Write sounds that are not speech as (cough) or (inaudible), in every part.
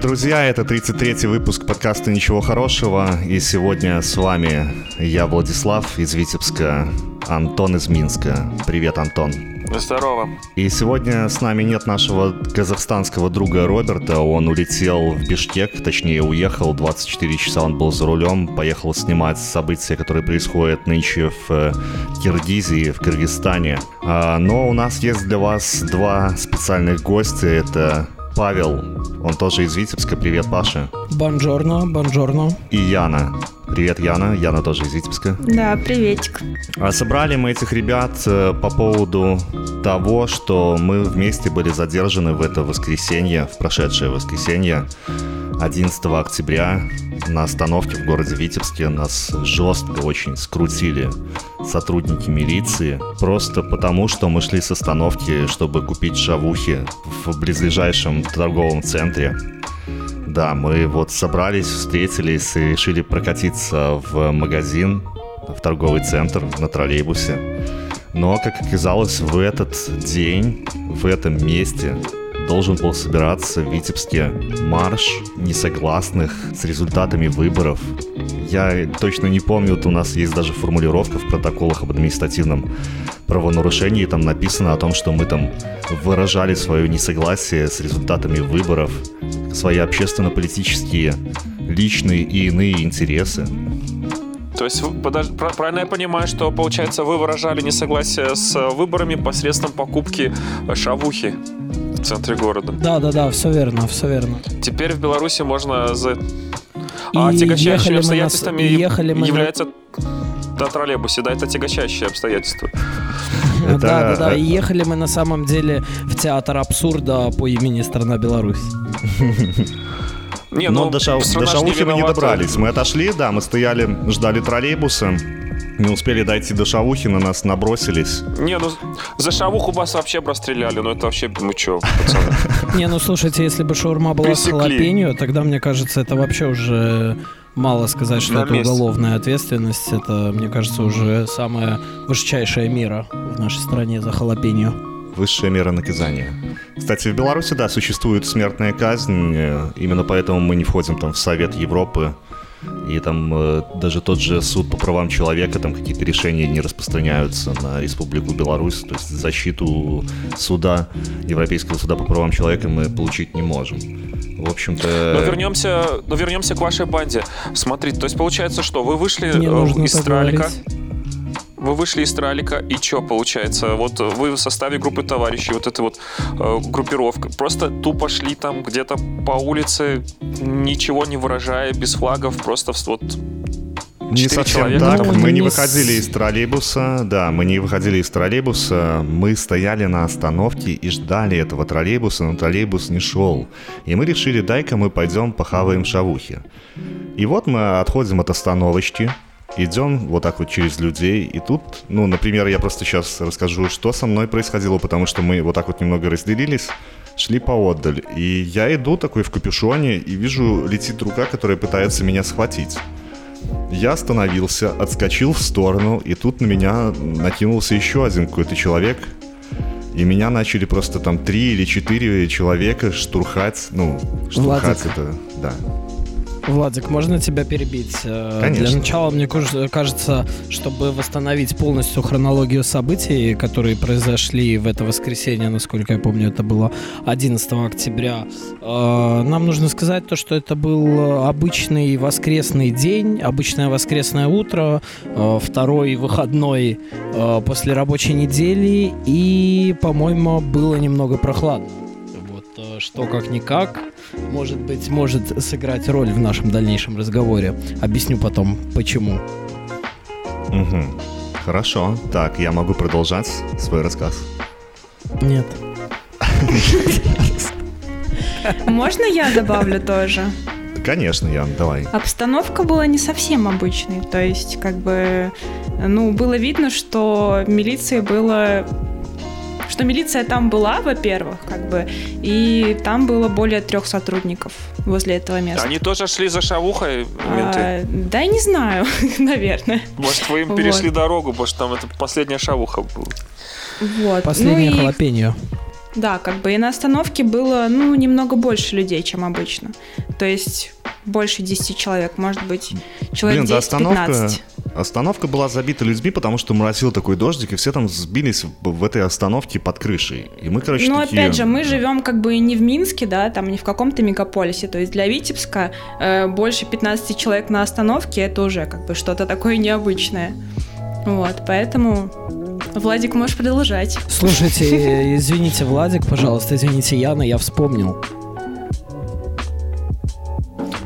Привет, друзья! Это 33-й выпуск подкаста «Ничего хорошего». И сегодня с вами я, Владислав из Витебска, Антон из Минска. Привет, Антон. Здорово. И сегодня с нами нет нашего казахстанского друга Роберта. Он улетел в Бишкек, точнее уехал. 24 часа он был за рулем. Поехал снимать события, которые происходят нынче в э, Киргизии, в Кыргызстане. А, но у нас есть для вас два специальных гостя. Это Павел, он тоже из Витебска. Привет, Паша. Бонжорно, бонжорно. И Яна. Привет, Яна. Яна тоже из Витебска. Да, приветик. А собрали мы этих ребят э, по поводу того, что мы вместе были задержаны в это воскресенье, в прошедшее воскресенье, 11 октября на остановке в городе Витебске нас жестко очень скрутили сотрудники милиции, просто потому, что мы шли с остановки, чтобы купить шавухи в близлежащем торговом центре. Да, мы вот собрались, встретились и решили прокатиться в магазин, в торговый центр на троллейбусе. Но, как оказалось, в этот день, в этом месте должен был собираться в Витебске марш несогласных с результатами выборов. Я точно не помню, вот у нас есть даже формулировка в протоколах об административном правонарушении, там написано о том, что мы там выражали свое несогласие с результатами выборов, свои общественно-политические, личные и иные интересы. То есть, правильно я понимаю, что, получается, вы выражали несогласие с выборами посредством покупки шавухи в центре города? Да, да, да, все верно, все верно. Теперь в Беларуси можно за... А тягощающими обстоятельствами ехали мы является на... троллейбусе, да, это тягощающие обстоятельства. Это... (laughs) Да, да, да. И ехали мы на самом деле в театр абсурда по имени Страна Беларусь. (laughs) Не, Но ну, до, шау... до Шаухи мы не добрались. Мы отошли, да, мы стояли, ждали троллейбуса. Не успели дойти до Шавухи, на нас набросились. Не, ну за Шавуху вас вообще расстреляли, ну это вообще, ну чё, пацаны. (laughs) Не, ну слушайте, если бы шаурма была с халапеньо, тогда, мне кажется, это вообще уже мало сказать, что это уголовная ответственность. Это, мне кажется, уже самая высочайшая мера в нашей стране за халапеньо высшая мера наказания. Кстати, в Беларуси, да, существует смертная казнь, э, именно поэтому мы не входим там в Совет Европы, и там э, даже тот же суд по правам человека, там какие-то решения не распространяются на Республику Беларусь, то есть защиту суда, Европейского суда по правам человека мы получить не можем. В общем-то... Но вернемся, но вернемся к вашей банде. Смотрите, то есть получается, что вы вышли э, из Тралика, говорить вы вышли из Тралика, и что получается? Вот вы в составе группы товарищей, вот эта вот э, группировка, просто тупо шли там где-то по улице, ничего не выражая, без флагов, просто вот не совсем человека. так. Ну, мы не выходили из троллейбуса. Да, мы не выходили из троллейбуса. Мы стояли на остановке и ждали этого троллейбуса, но троллейбус не шел. И мы решили, дай-ка мы пойдем похаваем шавухи. И вот мы отходим от остановочки, идем вот так вот через людей, и тут, ну, например, я просто сейчас расскажу, что со мной происходило, потому что мы вот так вот немного разделились, шли поотдаль, и я иду такой в капюшоне, и вижу, летит рука, которая пытается меня схватить. Я остановился, отскочил в сторону, и тут на меня накинулся еще один какой-то человек, и меня начали просто там три или четыре человека штурхать, ну, штурхать Владик. это, да. Владик, можно тебя перебить? Э, Конечно. Для начала, мне кажется, чтобы восстановить полностью хронологию событий, которые произошли в это воскресенье, насколько я помню, это было 11 октября, э, нам нужно сказать то, что это был обычный воскресный день, обычное воскресное утро, э, второй выходной после рабочей недели, и, по-моему, было немного прохладно. Вот что как-никак может быть, может сыграть роль в нашем дальнейшем разговоре. Объясню потом, почему. Угу. Хорошо. Так, я могу продолжать свой рассказ? Нет. Можно я добавлю тоже? Конечно, Ян, давай. Обстановка была не совсем обычной. То есть, как бы, ну, было видно, что милиции было что милиция там была, во-первых, как бы, и там было более трех сотрудников возле этого места. Они тоже шли за шавухой, менты? А, да, не знаю, (laughs) наверное. Может, вы им перешли вот. дорогу, потому что там это последняя шавуха была. Вот. Последняя ну халапеньо. Да, как бы и на остановке было, ну, немного больше людей, чем обычно. То есть больше 10 человек, может быть, человек Блин, 10-15. Остановка, остановка была забита людьми, потому что моросил такой дождик, и все там сбились в, в этой остановке под крышей. И мы, короче, Ну, такие... опять же, мы живем как бы не в Минске, да, там не в каком-то мегаполисе. То есть для Витебска э, больше 15 человек на остановке, это уже как бы что-то такое необычное. Вот, поэтому Владик, можешь продолжать. Слушайте, извините, Владик, пожалуйста, извините, Яна, я вспомнил.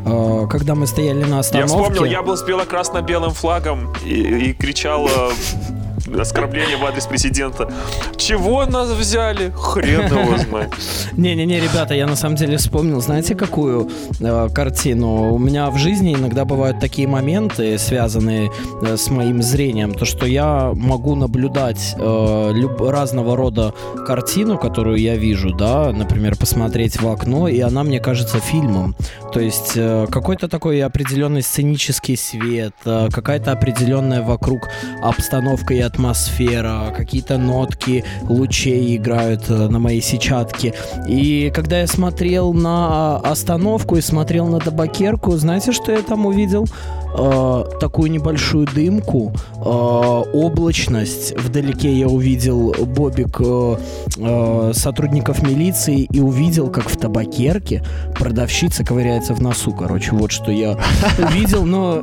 А, когда мы стояли на остановке... Я вспомнил, я был с бело-красно-белым флагом и, и кричал э, (laughs) оскорбление в адрес президента. Чего нас взяли? Хрен его знает. (laughs) Не-не-не, ребята, я на самом деле вспомнил, знаете, какую э, картину? У меня в жизни иногда бывают такие моменты, связанные э, с моим зрением, то, что я могу наблюдать э, разного рода картину, которую я вижу, да, например, посмотреть в окно, и она мне кажется фильмом. То есть какой-то такой определенный сценический свет, какая-то определенная вокруг обстановка и атмосфера, какие-то нотки лучей играют э, на моей сетчатке. И когда я смотрел на остановку и смотрел на табакерку, знаете, что я там увидел? Э, такую небольшую дымку, э, облачность. Вдалеке я увидел бобик э, э, сотрудников милиции и увидел, как в табакерке продавщица ковыряется в носу. Короче, вот что я (laughs) увидел, но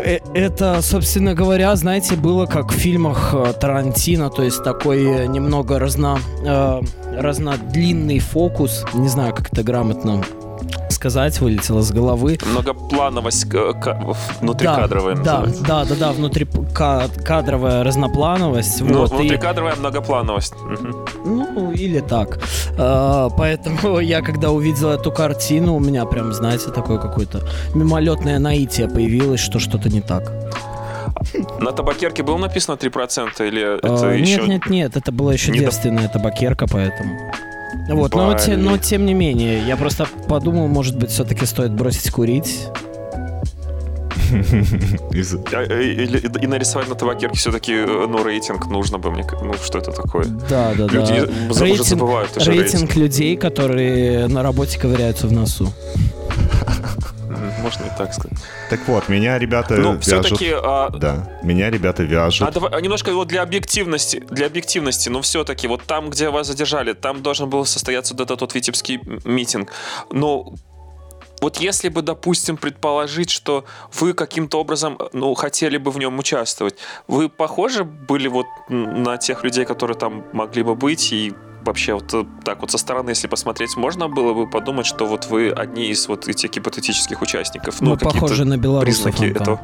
это, собственно говоря, знаете, было как в фильмах э, Тарантино, то есть такой э, немного разно, э, разнодлинный фокус, не знаю, как это грамотно сказать, вылетело с головы. Многоплановость внутрикадровая да, называется. Да, да, да, да, внутрикадровая разноплановость. Ну, вот, внутрикадровая и... многоплановость. Ну, или так. А, поэтому (laughs) я, когда увидел эту картину, у меня прям, знаете, такое какое-то мимолетное наитие появилось, что что-то не так. На табакерке было написано 3% или это а, еще... Нет, нет, нет, это была еще не девственная табакерка, поэтому... Вот, но, те, но тем не менее, я просто подумал, может быть, все-таки стоит бросить курить. А, и, нарисовать на табакерке все-таки, э, ну, рейтинг нужно бы мне. Ну, что это такое? Да, да, Люди да. Рейтинг, забывают. Рейтинг людей, которые на работе ковыряются в носу можно и так сказать. Так вот, меня ребята ну, вяжут. все-таки... А... Да, меня ребята вяжут. А, давай, а немножко вот для объективности, для объективности, но все-таки вот там, где вас задержали, там должен был состояться вот этот вот витебский митинг. Но вот если бы, допустим, предположить, что вы каким-то образом, ну, хотели бы в нем участвовать, вы похожи были вот на тех людей, которые там могли бы быть, и вообще вот э, так вот со стороны, если посмотреть, можно было бы подумать, что вот вы одни из вот этих гипотетических участников. Ну, ну похоже на белорусов. Признаки этого.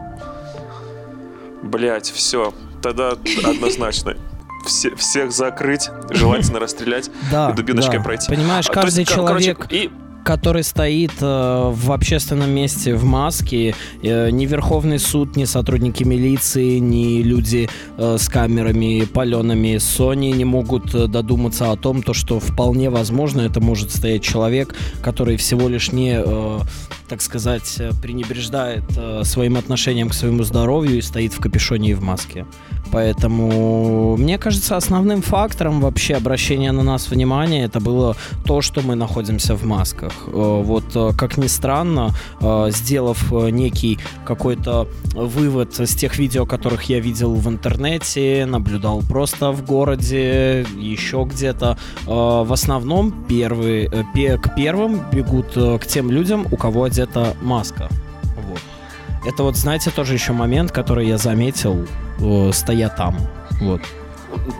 Блять, все. Тогда однозначно. Все, всех закрыть, желательно (laughs) расстрелять да, и дубиночкой да. пройти. Понимаешь, каждый а, человек... Короче, и который стоит э, в общественном месте в маске, э, ни Верховный суд, ни сотрудники милиции, ни люди э, с камерами палеными Sony не могут э, додуматься о том, то, что вполне возможно это может стоять человек, который всего лишь не, э, так сказать, пренебреждает э, своим отношением к своему здоровью и стоит в капюшоне и в маске. Поэтому, мне кажется, основным фактором вообще обращения на нас внимания это было то, что мы находимся в масках. Э, вот, э, как ни странно, э, сделав некий какой-то вывод с тех видео, которых я видел в интернете, наблюдал просто в городе, еще где-то, в основном первые, к первым бегут к тем людям, у кого одета маска. Вот. Это вот, знаете, тоже еще момент, который я заметил э, стоя там. Вот.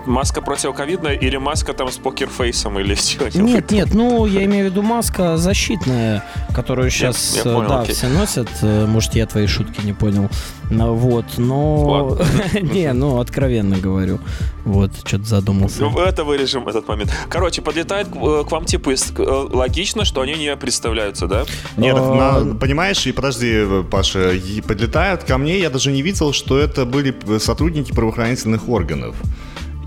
Маска противоковидная или маска там с покерфейсом или (laughs) чего Нет, нет, ну я имею в виду маска защитная, которую сейчас я понял, да, окей. все носят. Э, может, я твои шутки не понял. Ну, вот, но... (laughs) Не, ну, откровенно говорю. Вот, что-то задумался. Ну, это вырежем, этот момент. Короче, подлетает э, к вам типы. Э, логично, что они не представляются, да? Нет, а, понимаешь, и подожди, Паша, подлетают ко мне, я даже не видел, что это были сотрудники правоохранительных органов.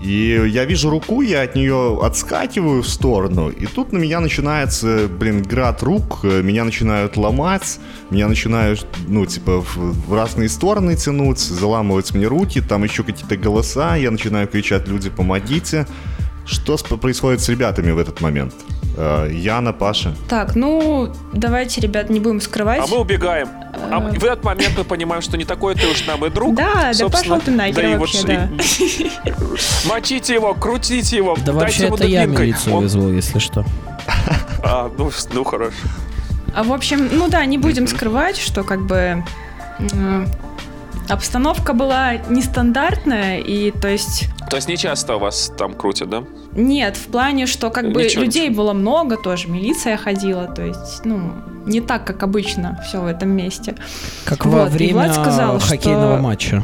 И я вижу руку, я от нее отскакиваю в сторону, и тут на меня начинается, блин, град рук, меня начинают ломать, меня начинают, ну, типа, в разные стороны тянуть, заламывать мне руки, там еще какие-то голоса, я начинаю кричать, люди, помогите. Что происходит с ребятами в этот момент? Э, Яна, Паша. Так, ну, давайте, ребят, не будем скрывать. А мы убегаем. А в этот момент мы понимаем, что не такой ты уж нам и друг. Да, да пошел ты нахер да вообще, да. (laughs) Мочите его, крутите его, Да вообще это я милицию вызвал, если что. (laughs) А, ну, ну хорошо. А в общем, ну да, не будем скрывать, что как бы обстановка была нестандартная, и то есть... То есть не часто у вас там крутят, да? Нет, в плане, что как бы Ничего людей было много, тоже милиция ходила, то есть, ну, не так, как обычно все в этом месте. Как вот, во время сказал, хоккейного что... матча.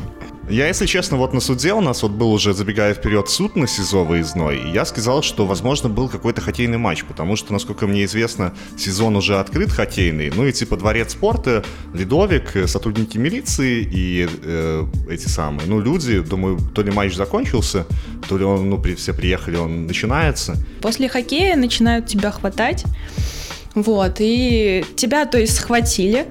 Я, если честно, вот на суде у нас вот был уже, забегая вперед, суд на СИЗО выездной, и я сказал, что, возможно, был какой-то хоккейный матч, потому что, насколько мне известно, сезон уже открыт хоккейный, ну и типа дворец спорта, Ледовик, э, сотрудники милиции и э, эти самые, ну, люди, думаю, то ли матч закончился, то ли он, ну, при, все приехали, он начинается. После хоккея начинают тебя хватать, вот, и тебя, то есть, схватили,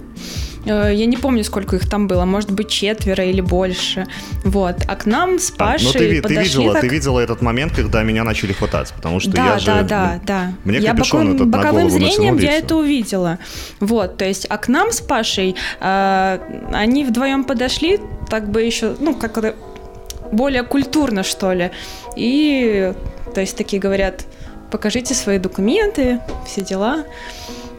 Э, я не помню, сколько их там было, может быть, четверо или больше. Вот. А к нам с Пашей а, ну, ты, подошли... Ты видела, так... ты видела этот момент, когда меня начали хватать, потому что да, я да, же... Да, да, да. Мне я боковым, этот боковым зрением я это увидела. Вот, то есть, а к нам с Пашей э, они вдвоем подошли, так бы еще, ну, как более культурно, что ли. И, то есть, такие говорят, покажите свои документы, все дела.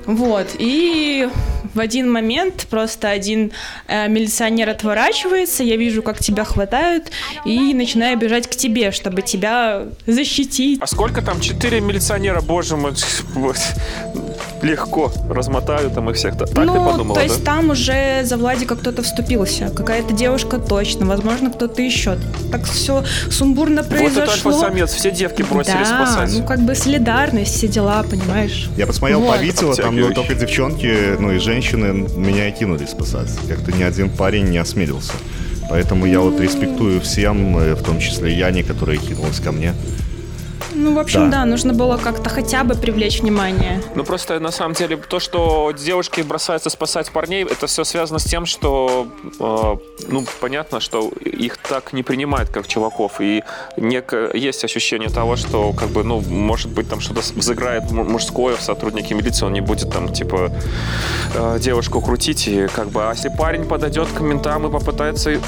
Вот, и в один момент просто один э, милиционер отворачивается, я вижу, как тебя хватают, и начинаю бежать к тебе, чтобы тебя защитить. А сколько там? Четыре милиционера, боже мой, легко размотаю там их всех. Так ну, ты подумала, то есть да? там уже за Владика кто-то вступился, какая-то девушка точно, возможно, кто-то еще. Так все сумбурно произошло. Вот это альфа-самец, все девки бросили да, спасать. ну как бы солидарность, все дела, понимаешь? Я посмотрел вот. по видео, там ну, только девчонки, ну и женщины меня и кинули спасать. Как-то ни один парень не осмелился. Поэтому я вот респектую всем, э, в том числе Яне, которая кинулась ко мне. Ну, в общем, да. да, нужно было как-то хотя бы привлечь внимание. Ну, просто на самом деле то, что девушки бросаются спасать парней, это все связано с тем, что, э, ну, понятно, что их так не принимают, как чуваков. И нек- есть ощущение того, что, как бы, ну, может быть, там что-то заграет мужское в сотруднике милиции, он не будет там, типа, э, девушку крутить. И, как бы, а если парень подойдет к ментам и попытается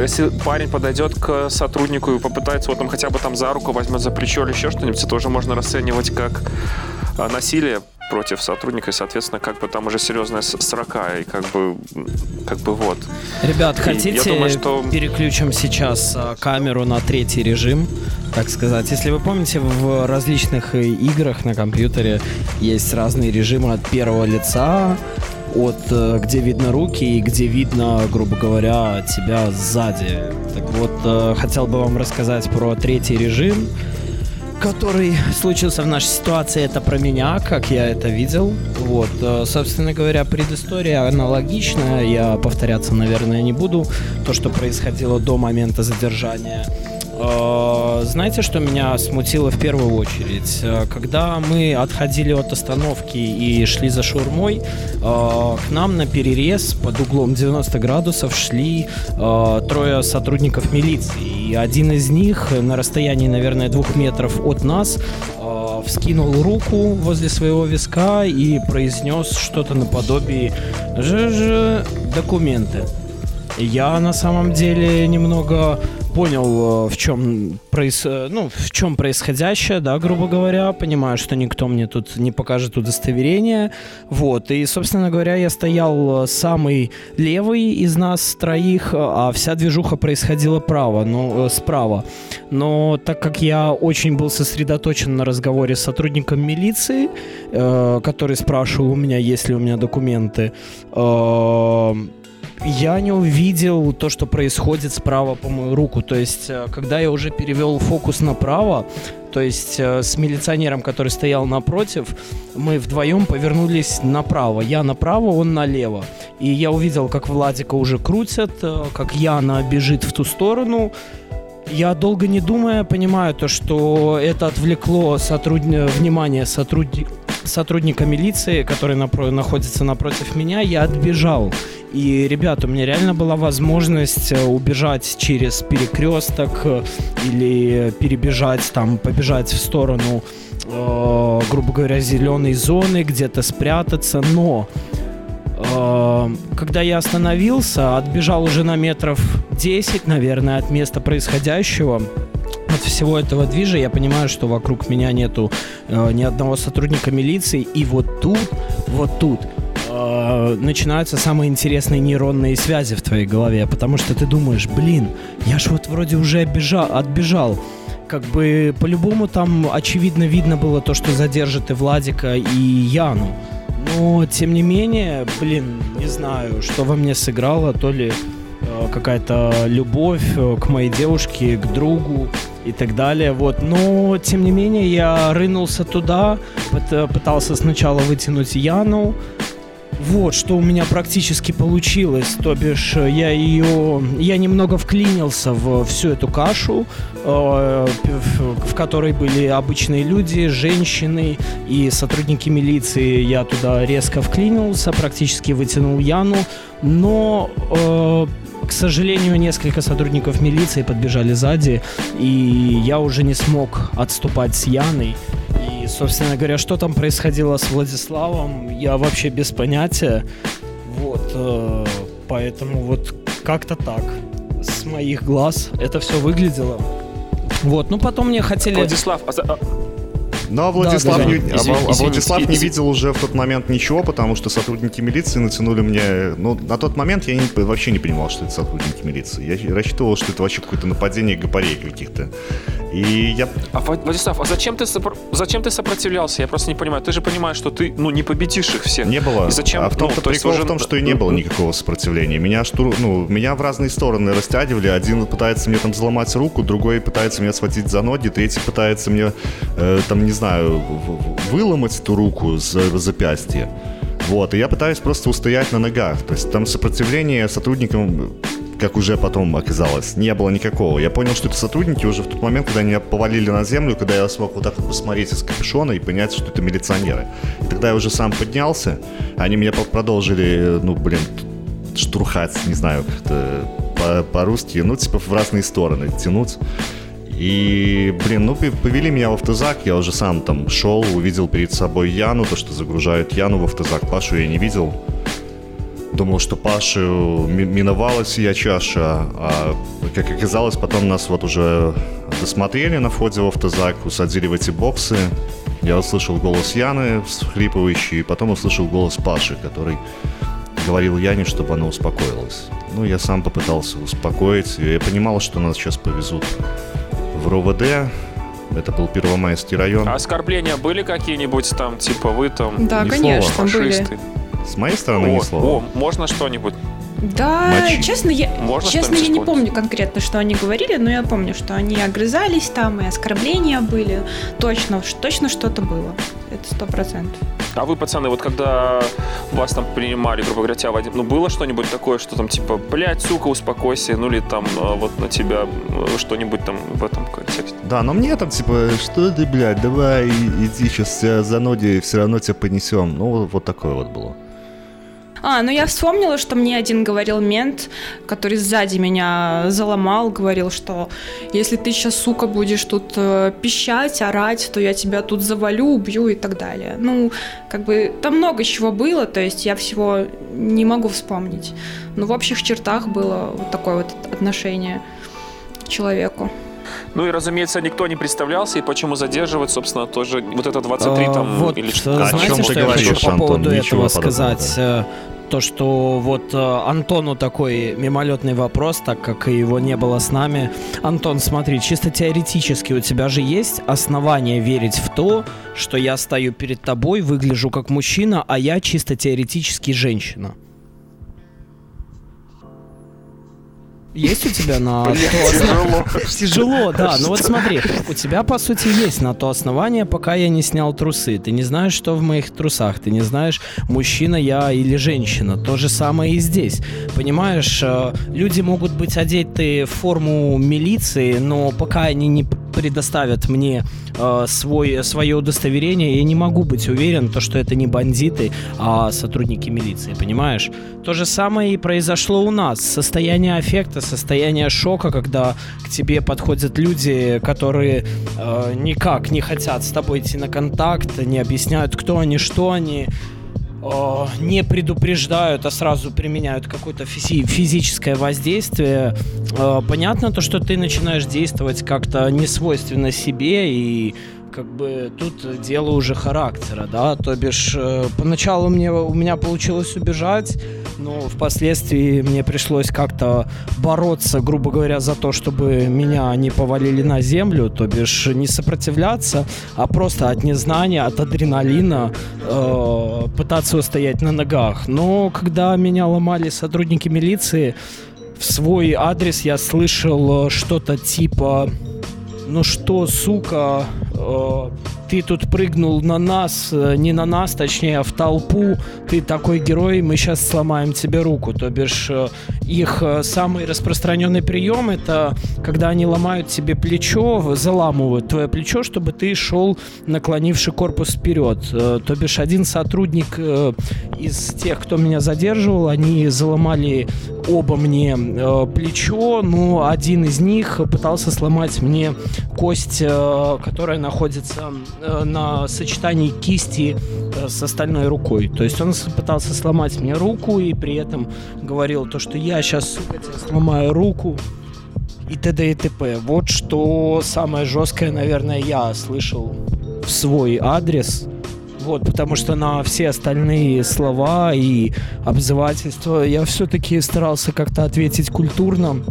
если парень подойдет к сотруднику и попытается вот там хотя бы там за руку возьмет за плечо или еще что-нибудь, это уже можно расценивать как а, насилие против сотрудника, и, соответственно, как бы там уже серьезная срока, и как бы, как бы вот. Ребят, и хотите, думаю, что... переключим сейчас а, камеру на третий режим, так сказать. Если вы помните, в различных э, играх на компьютере есть разные режимы от первого лица, от э, где видно руки и где видно, грубо говоря, тебя сзади. Так вот, э, хотел бы вам рассказать про третий режим, который случился в нашей ситуации. Это про меня, как я это видел. Вот, э, собственно говоря, предыстория аналогичная. Я повторяться, наверное, не буду. То, что происходило до момента задержания знаете, что меня смутило в первую очередь? Э, когда мы отходили от остановки и шли за шурмой, э, к нам на перерез под углом 90 градусов шли трое сотрудников милиции. И один из них на расстоянии, наверное, двух метров от нас вскинул руку возле своего виска и произнес что-то наподобие «Ж-ж, документы». Я на самом деле немного понял, э, в чем, проис... Э, ну, в чем происходящее, да, грубо говоря. Понимаю, что никто мне тут не покажет удостоверение. Вот. И, собственно говоря, я стоял э, самый левый из нас троих, а вся движуха происходила право, ну, справа. Но так как я очень был сосредоточен на разговоре с сотрудником милиции, э, который спрашивал у меня, есть ли у меня документы, э, я не увидел то, что происходит справа по мою руку. То есть, э, когда я уже перевел фокус направо, то есть э, с милиционером, который стоял напротив, мы вдвоем повернулись направо. Я направо, он налево. И я увидел, как Владика уже крутят, э, как Яна бежит в ту сторону. Я долго не думая понимаю то, что это отвлекло сотруд... внимание сотрудника сотрудника милиции, который напро- находится напротив меня, я отбежал. И, ребята, у меня реально была возможность э, убежать через перекресток э, или перебежать, там, побежать в сторону, э, грубо говоря, зеленой зоны, где-то спрятаться, но когда я остановился, отбежал уже на метров 10, наверное, от места происходящего, от всего этого движа я понимаю, что вокруг меня нету э, ни одного сотрудника милиции, и вот тут, вот тут э, начинаются самые интересные нейронные связи в твоей голове, потому что ты думаешь, блин, я ж вот вроде уже обежал, отбежал. Как бы по-любому там очевидно видно было то, что задержит и Владика, и Яну. Но, тем не менее, блин, не знаю, что во мне сыграло, то ли э, какая-то любовь э, к моей девушке, к другу, и так далее. Вот. Но, тем не менее, я рынулся туда, пытался сначала вытянуть Яну, вот, что у меня практически получилось, то бишь я ее, я немного вклинился в всю эту кашу, э, в которой были обычные люди, женщины и сотрудники милиции. Я туда резко вклинился, практически вытянул Яну, но э, к сожалению, несколько сотрудников милиции подбежали сзади, и я уже не смог отступать с Яной. И, собственно говоря, что там происходило с Владиславом, я вообще без понятия. Вот, э, поэтому вот как-то так. С моих глаз это все выглядело. Вот, ну потом мне хотели... Владислав, а, а но Владислав, да, да, не, да. Извини, а, Владислав извини, не видел уже в тот момент ничего, потому что сотрудники милиции натянули мне... Ну, на тот момент я не, вообще не понимал, что это сотрудники милиции. Я рассчитывал, что это вообще какое-то нападение гопарей каких-то. И я... А, Владислав, а зачем ты, сопро... зачем ты сопротивлялся? Я просто не понимаю. Ты же понимаешь, что ты, ну, не победишь их всех. Не было. И зачем? А в том-то ну, прикол уже... в том, что и не было никакого сопротивления. Меня, штур... ну, меня в разные стороны растягивали. Один пытается мне там взломать руку, другой пытается меня схватить за ноги, третий пытается мне, э, там, не знаю, выломать эту руку за запястье. Вот, и я пытаюсь просто устоять на ногах. То есть там сопротивление сотрудникам как уже потом оказалось, не было никакого. Я понял, что это сотрудники уже в тот момент, когда они повалили на землю, когда я смог вот так вот посмотреть из капюшона и понять, что это милиционеры. И тогда я уже сам поднялся, они меня продолжили, ну, блин, штурхать, не знаю, как-то по-русски, ну, типа в разные стороны тянуть. И, блин, ну, повели меня в автозак, я уже сам там шел, увидел перед собой Яну, то, что загружают Яну в автозак, Пашу я не видел. Думал, что Пашу миновалась я чаша, а как оказалось, потом нас вот уже досмотрели на входе в автозак, усадили в эти боксы. Я услышал голос Яны, всхлипывающий, и потом услышал голос Паши, который говорил Яне, чтобы она успокоилась. Ну, я сам попытался успокоить, и я понимал, что нас сейчас повезут в РОВД. Это был Первомайский район. А оскорбления были какие-нибудь там, типа вы там? Да, конечно, фашисты? были. С моей стороны о, ни слова. О, можно что-нибудь? Да, Мочи. честно, я, Можно честно, я не помню конкретно, что они говорили, но я помню, что они огрызались там, и оскорбления были. Точно, точно что-то было. Это сто процентов. А вы, пацаны, вот когда вас там принимали, грубо говоря, тебя Вадим, ну было что-нибудь такое, что там типа, блядь, сука, успокойся, ну или там а, вот на тебя э, что-нибудь там в этом контексте? Да, но мне там типа, что ты, блядь, давай иди сейчас за ноги, все равно тебя понесем. Ну вот такое вот было. А, ну я вспомнила, что мне один говорил мент, который сзади меня заломал, говорил, что если ты сейчас, сука, будешь тут э, пищать, орать, то я тебя тут завалю, убью и так далее. Ну, как бы там много чего было, то есть я всего не могу вспомнить. Но в общих чертах было вот такое вот отношение к человеку. Ну и, разумеется, никто не представлялся, и почему задерживать, собственно, тоже вот это 23 а, там вот, или что. Знаете, что я хочу по поводу Антон, этого сказать? То, что вот э, Антону такой мимолетный вопрос, так как его не было с нами. Антон, смотри, чисто теоретически у тебя же есть основания верить в то, что я стою перед тобой, выгляжу как мужчина, а я чисто теоретически женщина. Есть у тебя на Блин, то тяжело. Тяжело, да. Ну вот смотри, у тебя по сути есть на то основание, пока я не снял трусы. Ты не знаешь, что в моих трусах. Ты не знаешь, мужчина я или женщина. То же самое и здесь. Понимаешь, э, люди могут быть одеты в форму милиции, но пока они не предоставят мне э, свой, свое удостоверение, я не могу быть уверен, то, что это не бандиты, а сотрудники милиции, понимаешь? То же самое и произошло у нас. Состояние аффекта, состояние шока, когда к тебе подходят люди, которые э, никак не хотят с тобой идти на контакт, не объясняют, кто они, что они, Э, не предупреждают, а сразу применяют какое-то физи- физическое воздействие, э, понятно то, что ты начинаешь действовать как-то не свойственно себе и как бы тут дело уже характера, да, то бишь э, поначалу мне, у меня получилось убежать, но впоследствии мне пришлось как-то бороться, грубо говоря, за то, чтобы меня не повалили на землю, то бишь не сопротивляться, а просто от незнания, от адреналина э, пытаться устоять на ногах. Но когда меня ломали сотрудники милиции, в свой адрес я слышал что-то типа ну что, сука, э, ты тут прыгнул на нас, э, не на нас, точнее, а в толпу, ты такой герой, мы сейчас сломаем тебе руку. То бишь, э, их э, самый распространенный прием это когда они ломают тебе плечо, заламывают твое плечо, чтобы ты шел, наклонивший корпус вперед. То бишь, один сотрудник из тех, кто меня задерживал, они заломали оба мне плечо, но один из них пытался сломать мне кость, которая находится на сочетании кисти э, с остальной рукой. То есть он пытался сломать мне руку и при этом говорил то, что я сейчас, сука, тебе сломаю руку и т.д. и т.п. Вот что самое жесткое, наверное, я слышал в свой адрес. Вот, потому что на все остальные слова и обзывательства я все-таки старался как-то ответить культурно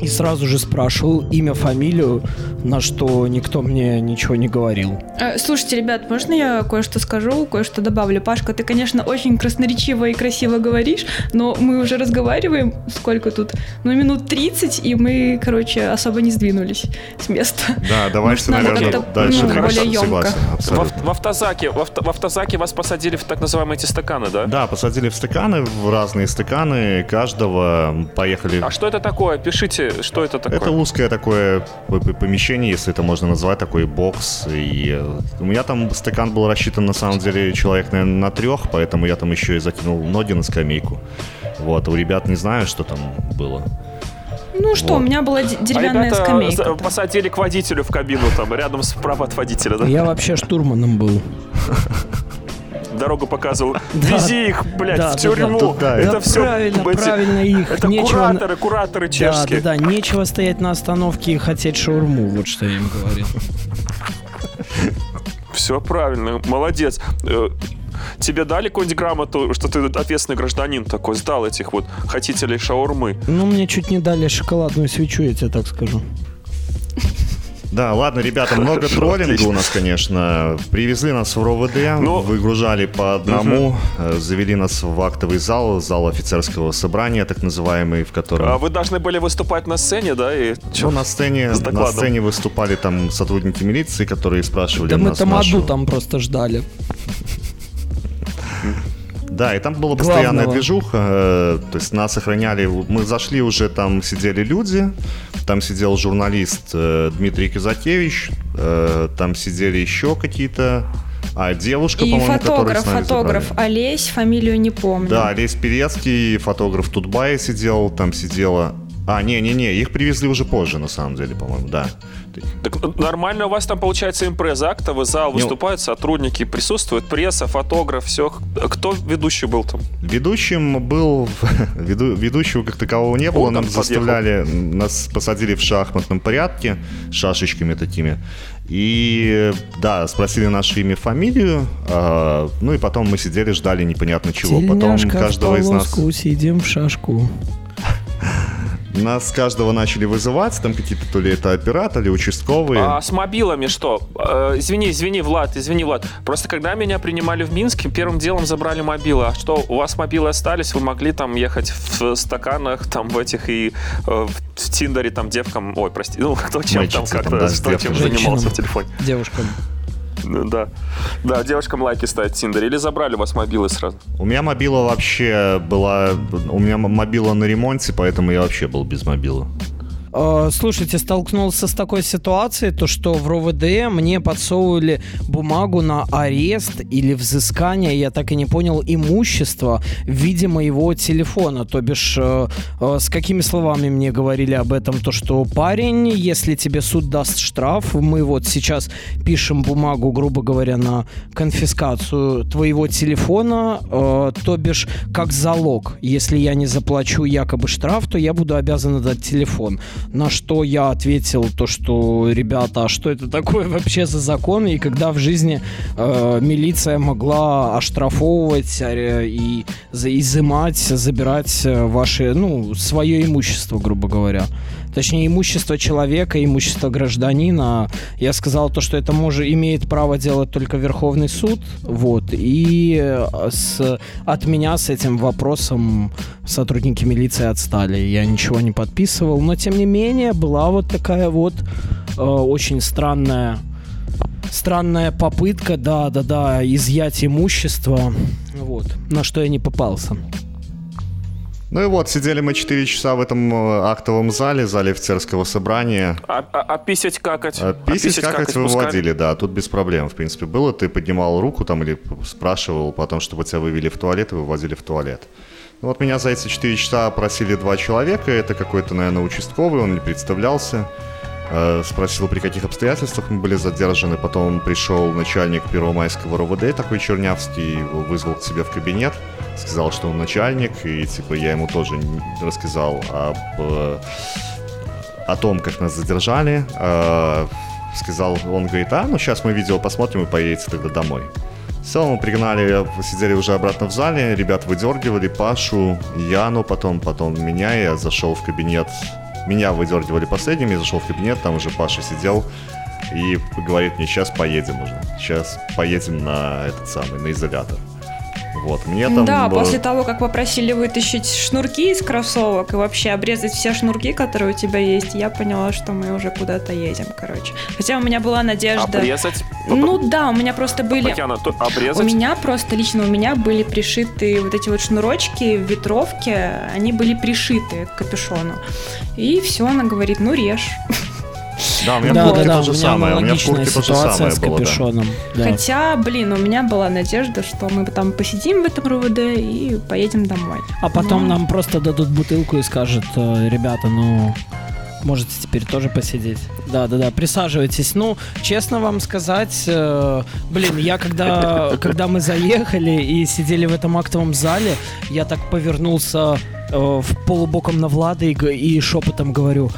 и сразу же спрашивал имя, фамилию, на что никто мне ничего не говорил. Э, слушайте, ребят, можно я кое-что скажу, кое-что добавлю? Пашка, ты, конечно, очень красноречиво и красиво говоришь, но мы уже разговариваем, сколько тут? Ну, минут 30, и мы, короче, особо не сдвинулись с места. Да, давайте, наверное, дальше. Ну, более емко. В, в, автозаке, в, авто, в автозаке вас посадили в так называемые эти стаканы, да? Да, посадили в стаканы, в разные стаканы, каждого поехали. А что это такое? Пишите, что это такое? Это узкое такое помещение, если это можно назвать, такой бокс. И э, у меня там стакан был рассчитан, на самом деле, человек, наверное, на трех, поэтому я там еще и закинул ноги на скамейку. Вот, у ребят не знаю, что там было. Ну что, вот. у меня была деревянная а скамейка. посадили к водителю в кабину, там, рядом справа от водителя, да? Я вообще штурманом был. (laughs) дорогу показывал. (laughs) Вези их, блядь, в тюрьму. Это все... Правильно, правильно их. Это кураторы, кураторы чешские. Да, да. Нечего стоять на остановке и хотеть шаурму. Вот что я им говорил. (laughs) Все правильно, молодец. Э, тебе дали какую-нибудь грамоту, что ты ответственный гражданин такой, сдал этих вот хотителей шаурмы? Ну, мне чуть не дали шоколадную свечу, я тебе так скажу. (laughs) Да, ладно, ребята, много Хорошо, троллинга отлично. у нас, конечно. Привезли нас в РОВД, Но... Ну, выгружали по одному, угу. завели нас в актовый зал, зал офицерского собрания, так называемый, в котором... А вы должны были выступать на сцене, да? И ну, на сцене, на сцене выступали там сотрудники милиции, которые спрашивали да нас... Да мы там нашу... там просто ждали. Да, и там была постоянная Главного. движуха, э, то есть нас охраняли, мы зашли уже, там сидели люди, там сидел журналист э, Дмитрий Казакевич, э, там сидели еще какие-то а девушка, и по-моему, фотограф, фотограф забрали. Олесь, фамилию не помню. Да, Олесь Перецкий, фотограф Тутбай сидел, там сидела а, не-не-не, их привезли уже позже, на самом деле, по-моему, да. Так нормально у вас там получается импреза, актовый зал, не... выступают сотрудники, присутствует пресса, фотограф, все. Кто ведущий был там? Ведущим был... (laughs) Веду... Ведущего как такового не было, нам заставляли, нас посадили в шахматном порядке, шашечками такими. И да, спросили наше имя, фамилию, э, ну и потом мы сидели, ждали непонятно чего. Тельняшка потом каждого из нас... сидим в шашку. (laughs) Нас каждого начали вызывать, там какие-то то ли это операторы, участковые. А с мобилами что? Э, извини, извини, Влад, извини, Влад. Просто когда меня принимали в Минске, первым делом забрали мобилы. А что, у вас мобилы остались? Вы могли там ехать в стаканах, там в этих и э, в Тиндере там девкам... Ой, прости, ну (laughs) кто чем Мальчики, там как-то, да, что чем занимался в телефоне. Девушкам. Да. Да, девушкам лайки ставить в Тиндере. Или забрали у вас мобилы сразу? У меня мобила вообще была... У меня мобила на ремонте, поэтому я вообще был без мобила. Э, слушайте, столкнулся с такой ситуацией, то что в РОВД мне подсовывали бумагу на арест или взыскание, я так и не понял, имущество в виде моего телефона. То бишь, э, э, с какими словами мне говорили об этом, то что парень, если тебе суд даст штраф, мы вот сейчас пишем бумагу, грубо говоря, на конфискацию твоего телефона, то бишь, как залог. Если я не заплачу якобы штраф, то я буду обязан отдать телефон. На что я ответил то, что, ребята, а что это такое (laughs) вообще за закон? И когда в жизни э, милиция могла оштрафовывать э, и изымать, забирать э, ваши, ну, свое имущество, грубо говоря точнее имущество человека, имущество гражданина. Я сказал то, что это может имеет право делать только Верховный суд, вот. И э, с, от меня с этим вопросом сотрудники милиции отстали. Я ничего не подписывал, но тем не менее была вот такая вот э, очень странная странная попытка, да, да, да, изъять имущество, вот, на что я не попался. Ну и вот, сидели мы 4 часа в этом э, актовом зале, зале офицерского собрания. А, а, а писать какать? А, писать, а какать, какать выводили, да, тут без проблем, в принципе, было. Ты поднимал руку там или спрашивал потом, чтобы тебя вывели в туалет и вывозили в туалет. Ну вот меня за эти 4 часа просили два человека, это какой-то, наверное, участковый, он не представлялся. Э, спросил, при каких обстоятельствах мы были задержаны. Потом пришел начальник Первомайского РОВД, такой Чернявский, вызвал к себе в кабинет сказал, что он начальник, и типа я ему тоже рассказал об э, о том, как нас задержали. Э, сказал, он говорит, а, ну сейчас мы видео посмотрим и поедете тогда домой. Все, мы пригнали, сидели уже обратно в зале, ребят выдергивали, Пашу, Яну потом, потом меня, я зашел в кабинет, меня выдергивали последним, я зашел в кабинет, там уже Паша сидел и говорит мне, сейчас поедем уже, сейчас поедем на этот самый, на изолятор. Вот, мне там... Да, было... после того, как попросили вытащить шнурки из кроссовок и вообще обрезать все шнурки, которые у тебя есть, я поняла, что мы уже куда-то едем, короче. Хотя у меня была надежда... Обрезать? Ну да, у меня просто были... Татьяна, то обрезать? У меня просто, лично у меня были пришиты вот эти вот шнурочки в ветровке, они были пришиты к капюшону. И все, она говорит, ну режь. Да, у меня да, в куртке да, то же самое. У меня в куртке то же самое с капюшоном. Да. Да. Хотя, блин, у меня была надежда, что мы там посидим в этом РУВД и поедем домой. А потом Но... нам просто дадут бутылку и скажут, э, ребята, ну, можете теперь тоже посидеть. Да, да, да, присаживайтесь. Ну, честно вам сказать, э, блин, я когда, (laughs) когда мы заехали и сидели в этом актовом зале, я так повернулся э, в полубоком на Влада и, и шепотом говорю,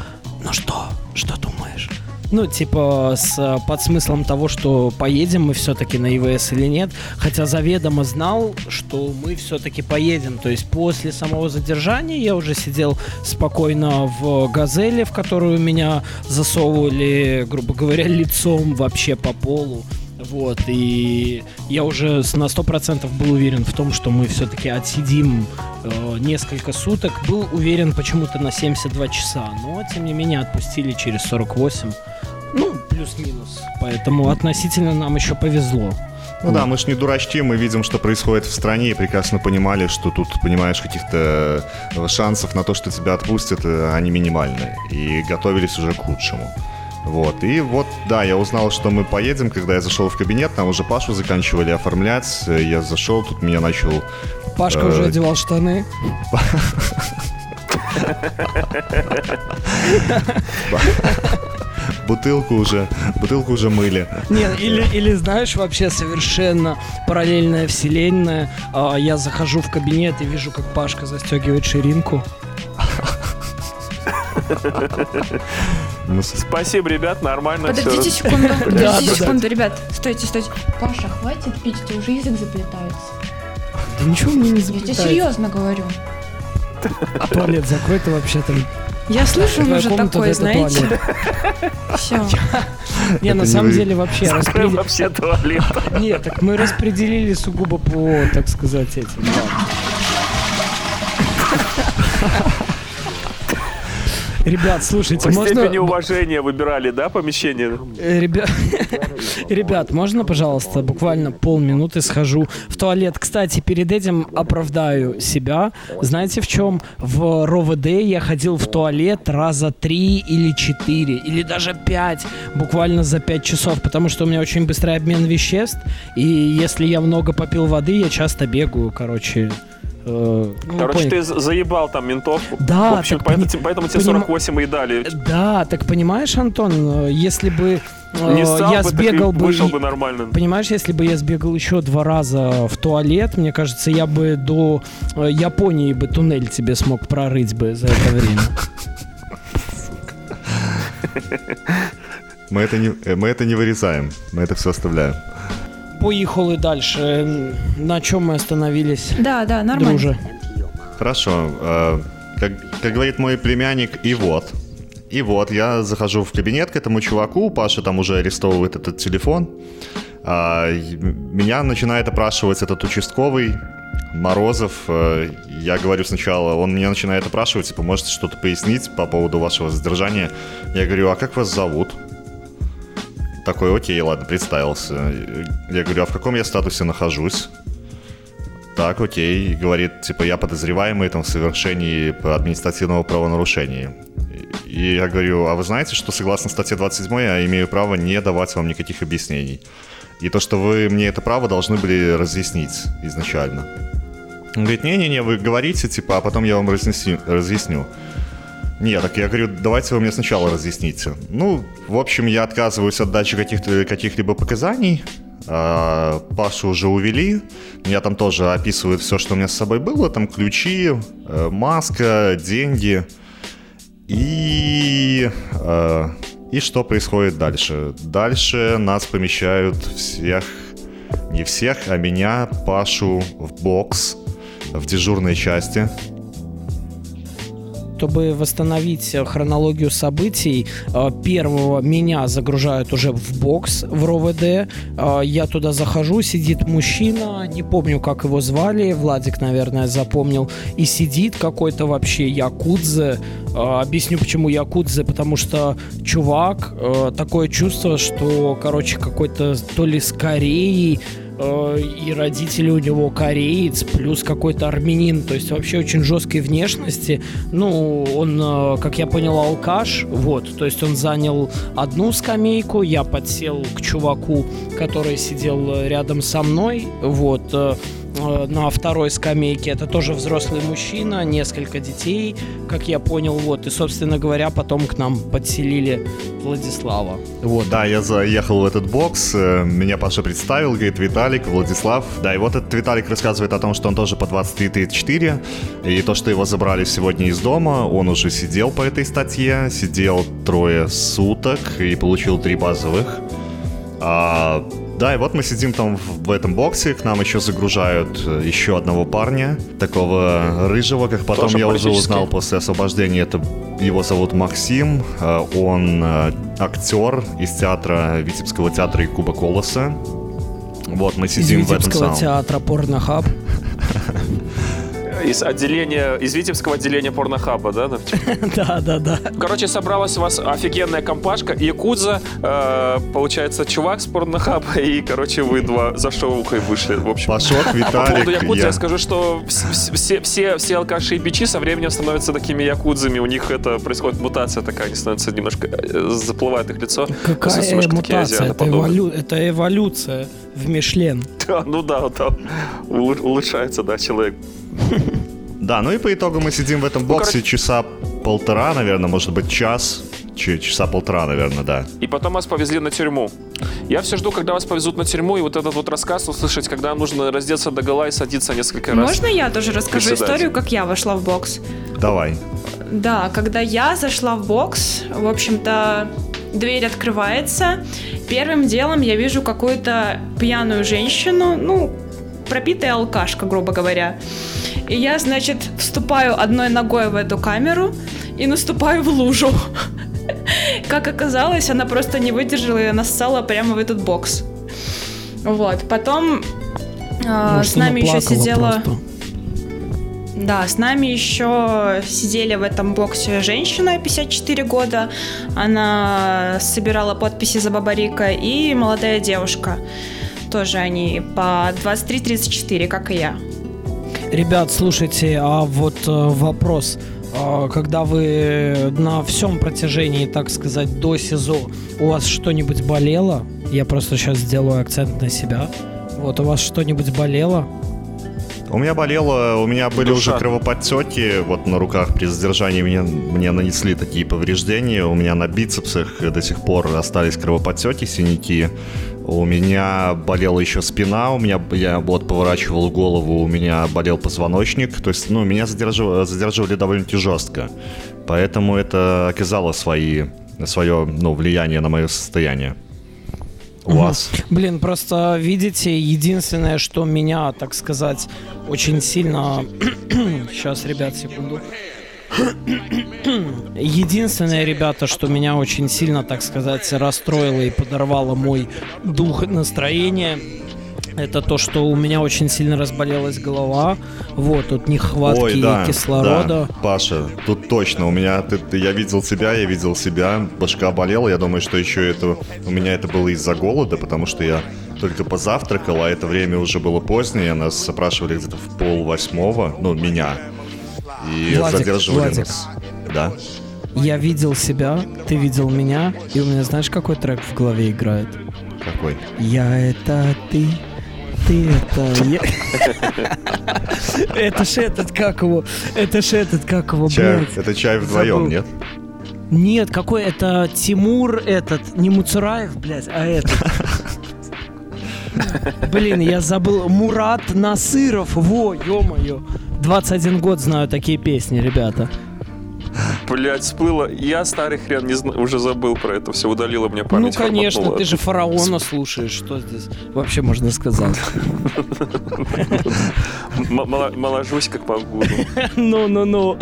ну что, что думаешь? Ну, типа, с э, подсмыслом того, что поедем мы все-таки на ИВС или нет. Хотя заведомо знал, что мы все-таки поедем. То есть после самого задержания я уже сидел спокойно в «Газели», в которую меня засовывали, грубо говоря, лицом вообще по полу. Вот, и я уже на 100% был уверен в том, что мы все-таки отсидим э, несколько суток. Был уверен почему-то на 72 часа, но тем не менее отпустили через 48. Ну, плюс-минус. Поэтому относительно нам еще повезло. Ну да, мы ж не дурачки, мы видим, что происходит в стране, и прекрасно понимали, что тут, понимаешь, каких-то э, шансов на то, что тебя отпустят, э, они минимальные. И готовились уже к худшему. Вот, и вот, да, я узнал, что мы поедем, когда я зашел в кабинет, там уже Пашу заканчивали оформлять, я зашел, тут меня начал... Пашка э... уже одевал штаны. бутылку уже, бутылку уже мыли. Нет, или, или знаешь, вообще совершенно параллельная вселенная. А, я захожу в кабинет и вижу, как Пашка застегивает ширинку. (laughs) Спасибо, ребят, нормально Подождите все. (laughs) секунду, подождите секунду, ребят. Стойте, стойте. Паша, хватит пить, у тебя уже язык заплетается. Да ничего мне не заплетается. Я тебе серьезно говорю. А туалет закрой ты вообще там. Я слышу уже такое, знаете. Все. Не, на самом деле вообще распределили... вообще туалет. Нет, так мы распределили сугубо по, так сказать, этим. Ребят, слушайте, По можно... степени уважения выбирали, да, помещение? Э, ребят, (laughs) ребят, можно, пожалуйста, буквально полминуты схожу в туалет. Кстати, перед этим оправдаю себя. Знаете в чем? В РОВД я ходил в туалет раза три или четыре, или даже пять, буквально за пять часов, потому что у меня очень быстрый обмен веществ, и если я много попил воды, я часто бегаю, короче, Э, ну, Короче, понял. ты заебал там ментовку. Да. В общем, так поэтому, пони... поэтому тебе 48 поним... и дали. Да, так понимаешь, Антон, если бы э, не стал я бы, сбегал бы, вышел бы нормально. Понимаешь, если бы я сбегал еще два раза в туалет, мне кажется, я бы до э, Японии бы туннель тебе смог прорыть бы за это время. Мы это не, мы это не вырезаем, мы это все оставляем поехали дальше. На чем мы остановились? Да, да, нормально. Друже. Хорошо. Э, как, как говорит мой племянник, и вот. И вот, я захожу в кабинет к этому чуваку, Паша там уже арестовывает этот телефон. А, меня начинает опрашивать этот участковый, Морозов. Э, я говорю сначала, он меня начинает опрашивать, типа, можете что-то пояснить по поводу вашего задержания? Я говорю, а как вас зовут? Такой, окей, ладно, представился. Я говорю, а в каком я статусе нахожусь? Так, окей. Говорит, типа, я подозреваемый там, в совершении административного правонарушения. И я говорю, а вы знаете, что согласно статье 27 я имею право не давать вам никаких объяснений? И то, что вы мне это право должны были разъяснить изначально. Он говорит, не-не-не, вы говорите, типа, а потом я вам разъясню. разъясню. Нет, так я говорю, давайте вы мне сначала разъясните. Ну, в общем, я отказываюсь от дачи каких-то, каких-либо показаний. А, Пашу уже увели. Меня там тоже описывают все, что у меня с собой было. Там ключи, э, маска, деньги. И... Э, и что происходит дальше? Дальше нас помещают всех, не всех, а меня, Пашу, в бокс в дежурной части чтобы восстановить хронологию событий, э, первого меня загружают уже в бокс в РОВД. Э, я туда захожу, сидит мужчина, не помню, как его звали, Владик, наверное, запомнил, и сидит какой-то вообще якудзе. Э, объясню, почему якудзе, потому что чувак, такое чувство, что, короче, какой-то то ли с Кореи, Э, и родители у него кореец, плюс какой-то армянин, то есть вообще очень жесткой внешности. Ну, он, э, как я понял, алкаш, вот, то есть он занял одну скамейку, я подсел к чуваку, который сидел рядом со мной, вот, э, Э, на второй скамейке. Это тоже взрослый мужчина, несколько детей, как я понял. Вот, и, собственно говоря, потом к нам подселили Владислава. Вот. Да, я заехал в этот бокс, э, меня Паша представил, говорит, Виталик, Владислав. Да, и вот этот Виталик рассказывает о том, что он тоже по 23-34, и то, что его забрали сегодня из дома, он уже сидел по этой статье, сидел трое суток и получил три базовых. А, да, и вот мы сидим там в этом боксе, к нам еще загружают э, еще одного парня, такого рыжего, как потом Тоже я уже узнал после освобождения, это его зовут Максим, э, он э, актер из театра, Витебского театра и Куба Колоса. Вот, мы сидим из в этом самом... театра Порнохаб. Из отделения, из Витебского отделения порнохаба, да? (laughs) Да, да, да. Короче, собралась у вас офигенная компашка. Якудза, э, получается, чувак с порнохаба, и, короче, вы два за шоухой вышли, в общем. Пашок, Виталик, По поводу Якудзы я скажу, что все, все, все алкаши и бичи со временем становятся такими якудзами. У них это происходит мутация такая, они становятся немножко, э, заплывает их лицо. Какая мутация? Это, эволю... это эволюция в Мишлен. (laughs) Да, ну да, да. Улучшается, да, человек. Да, ну и по итогу мы сидим в этом ну, боксе часа полтора, наверное, может быть, час. Часа полтора, наверное, да. И потом вас повезли на тюрьму. Я все жду, когда вас повезут на тюрьму, и вот этот вот рассказ услышать, когда нужно раздеться до гола и садиться несколько раз. Можно я тоже расскажу историю, как я вошла в бокс? Давай. Да, когда я зашла в бокс, в общем-то, дверь открывается. Первым делом я вижу какую-то пьяную женщину, ну, пропитая алкашка, грубо говоря. И я, значит, вступаю одной ногой в эту камеру и наступаю в лужу. (laughs) Как оказалось, она просто не выдержала и нассала прямо в этот бокс. Вот. Потом э, с нами еще сидела... Просто. Да, с нами еще сидели в этом боксе женщина 54 года. Она собирала подписи за Бабарика и молодая девушка. Тоже они по 23-34, как и я. Ребят, слушайте, а вот э, вопрос. А, когда вы на всем протяжении, так сказать, до СИЗО, у вас что-нибудь болело? Я просто сейчас сделаю акцент на себя. Вот, у вас что-нибудь болело? У меня болело, у меня были Душа. уже кровоподтеки, вот на руках при задержании мне, мне нанесли такие повреждения, у меня на бицепсах до сих пор остались кровоподтеки, синяки, у меня болела еще спина, у меня я вот поворачивал голову, у меня болел позвоночник, то есть, ну, меня задерживали, задерживали довольно-таки жестко, поэтому это оказало свои, свое, ну, влияние на мое состояние у вас? Блин, просто видите, единственное, что меня, так сказать, очень сильно... (clears throat) Сейчас, ребят, секунду. (clears throat) Единственное, ребята, что меня очень сильно, так сказать, расстроило и подорвало мой дух и настроение, это то, что у меня очень сильно разболелась голова. Вот, тут нехватки Ой, да, кислорода. Да, Паша, тут точно. У меня, ты, ты, я видел тебя, я видел себя, башка болела. Я думаю, что еще это, у меня это было из-за голода, потому что я только позавтракал, а это время уже было позднее. Нас опрашивали где-то в пол восьмого, ну, меня. И Владик, задерживали Владик. нас. Да. Я видел себя, ты видел меня, и у меня знаешь, какой трек в голове играет? Какой? Я это ты, ты это... Это ж этот, как его... Это ж этот, как его, блядь. Это чай вдвоем, нет? Нет, какой это Тимур этот, не Муцураев, блядь, а этот. Блин, я забыл. Мурат Насыров, во, ё-моё. 21 год знаю такие песни, ребята. Блять, всплыло. Я старый хрен не зна... уже забыл про это все, удалила мне память. Ну, конечно, ты же фараона слушаешь, что здесь вообще можно сказать? (laughs) Моложусь как могу. (laughs) Ну-ну-ну.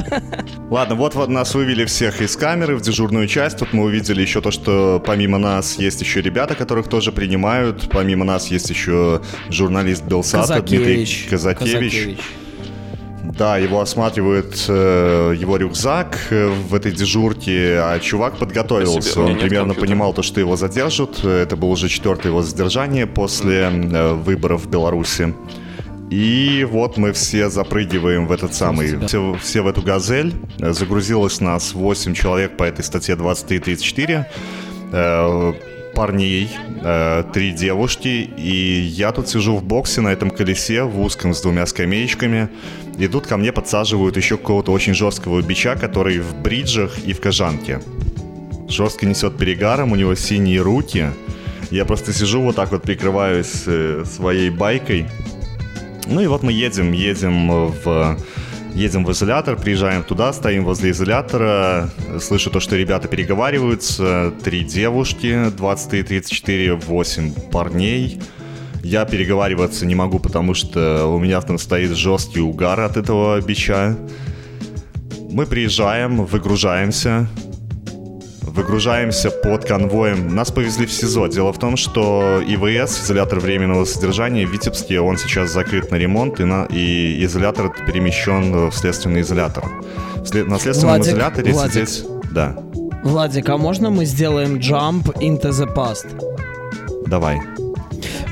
Ладно, вот, вот нас вывели всех из камеры в дежурную часть. Тут мы увидели еще то, что помимо нас есть еще ребята, которых тоже принимают. Помимо нас есть еще журналист Белсата Дмитрий Казакевич. Да, его осматривает э, его рюкзак э, в этой дежурке, а чувак подготовился. Он примерно понимал то, что его задержат. Это было уже четвертое его задержание после э, выборов в Беларуси. И вот мы все запрыгиваем в этот самый, все, все в эту газель. Загрузилось нас 8 человек по этой статье 23-34. Э, парней, э, три девушки, и я тут сижу в боксе на этом колесе в узком с двумя скамеечками. И тут ко мне подсаживают еще какого-то очень жесткого бича, который в бриджах и в кожанке. Жестко несет перегаром, у него синие руки. Я просто сижу вот так вот, прикрываюсь э, своей байкой. Ну и вот мы едем, едем в едем в изолятор, приезжаем туда, стоим возле изолятора, слышу то, что ребята переговариваются, три девушки, 23, 34, 8 парней. Я переговариваться не могу, потому что у меня там стоит жесткий угар от этого бича. Мы приезжаем, выгружаемся, выгружаемся под конвоем. Нас повезли в СИЗО. Дело в том, что ИВС, изолятор временного содержания в Витебске, он сейчас закрыт на ремонт, и, на, и изолятор перемещен в следственный изолятор. На следственном Владик, изоляторе Владик. сидеть... Да. Владик, а можно мы сделаем jump into the past? Давай.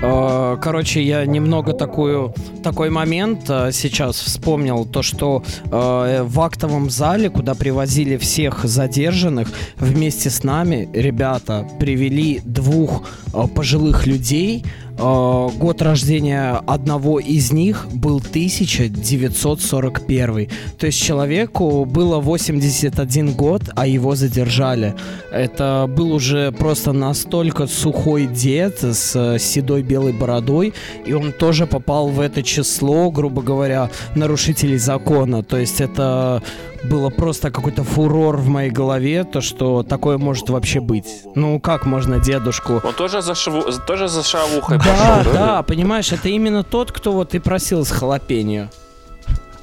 Э, короче, я немного такую, такой момент э, сейчас вспомнил, то, что э, в актовом зале, куда привозили всех задержанных, вместе с нами ребята привели двух пожилых людей, год рождения одного из них был 1941. То есть человеку было 81 год, а его задержали. Это был уже просто настолько сухой дед с седой белой бородой, и он тоже попал в это число, грубо говоря, нарушителей закона. То есть это было просто какой-то фурор в моей голове, то, что такое может вообще быть. Ну, как можно дедушку... Он тоже за, шву... тоже за шавухой да, пошел, да? Да, понимаешь, это именно тот, кто вот и просил с халапеньо.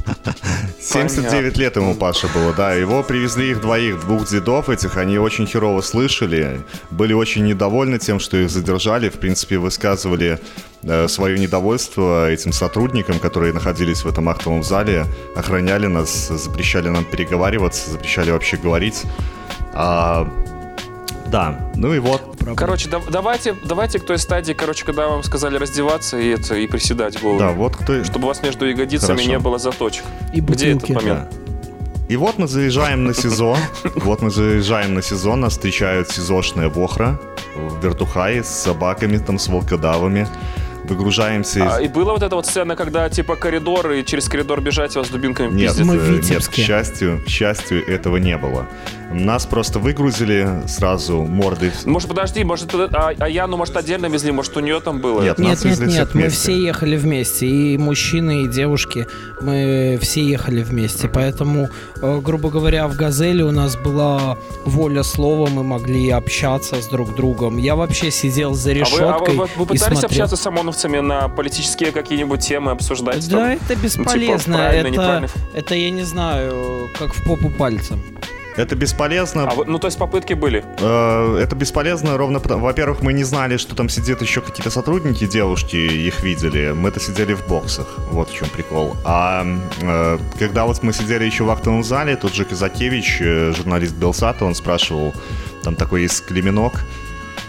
(laughs) 79 Понятно. лет ему Паша было, да. Его привезли их двоих, двух дедов этих. Они очень херово слышали, были очень недовольны тем, что их задержали. В принципе, высказывали э, свое недовольство этим сотрудникам, которые находились в этом актовом зале, охраняли нас, запрещали нам переговариваться, запрещали вообще говорить. А, да, ну и вот. Короче, да, давайте, давайте к той стадии, короче, когда вам сказали раздеваться и это и приседать голову. Да, вот кто. Чтобы у вас между ягодицами Хорошо. не было заточек. И Где этот момент? Да. И вот мы заезжаем на СИЗО. (laughs) Вот мы заезжаем на СИЗО, нас встречают СИЗОшная Вохра в Вертухае с собаками, там, с волкодавами выгружаемся. Из... А, и была вот эта вот сцена, когда типа коридор, и через коридор бежать вас с дубинками нет, пиздец? Мы в нет, к счастью, к счастью, этого не было. Нас просто выгрузили сразу мордой. Может, подожди, может, а, а Яну, может, отдельно везли, может, у нее там было? Нет, нет, нет, нет, мы все ехали вместе, и мужчины, и девушки, мы все ехали вместе, поэтому, э, грубо говоря, в «Газели» у нас была воля слова, мы могли общаться с друг другом. Я вообще сидел за решеткой а вы, а вы, вы пытались смотрел... общаться с ОМОНовцами на политические какие-нибудь темы обсуждать? Да, там, это бесполезно, ну, типа, это, это, я не знаю, как в попу пальцем. Это бесполезно. А, ну, то есть попытки были? Э, это бесполезно ровно потому... Во-первых, мы не знали, что там сидят еще какие-то сотрудники, девушки, их видели. Мы-то сидели в боксах. Вот в чем прикол. А э, когда вот мы сидели еще в актовом зале, тот же Казакевич, э, журналист Белсата, он спрашивал, там такой есть клеменок,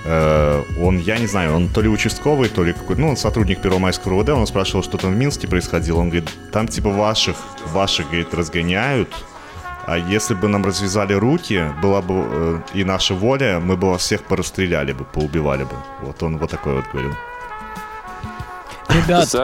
он, я не знаю, он то ли участковый, то ли какой-то, ну, он сотрудник Первомайского РУВД, он спрашивал, что там в Минске происходило. Он говорит, там типа ваших, ваших, говорит, разгоняют, а если бы нам развязали руки, была бы э, и наша воля, мы бы вас всех порастреляли бы, поубивали бы. Вот он вот такой вот говорил. Ребят,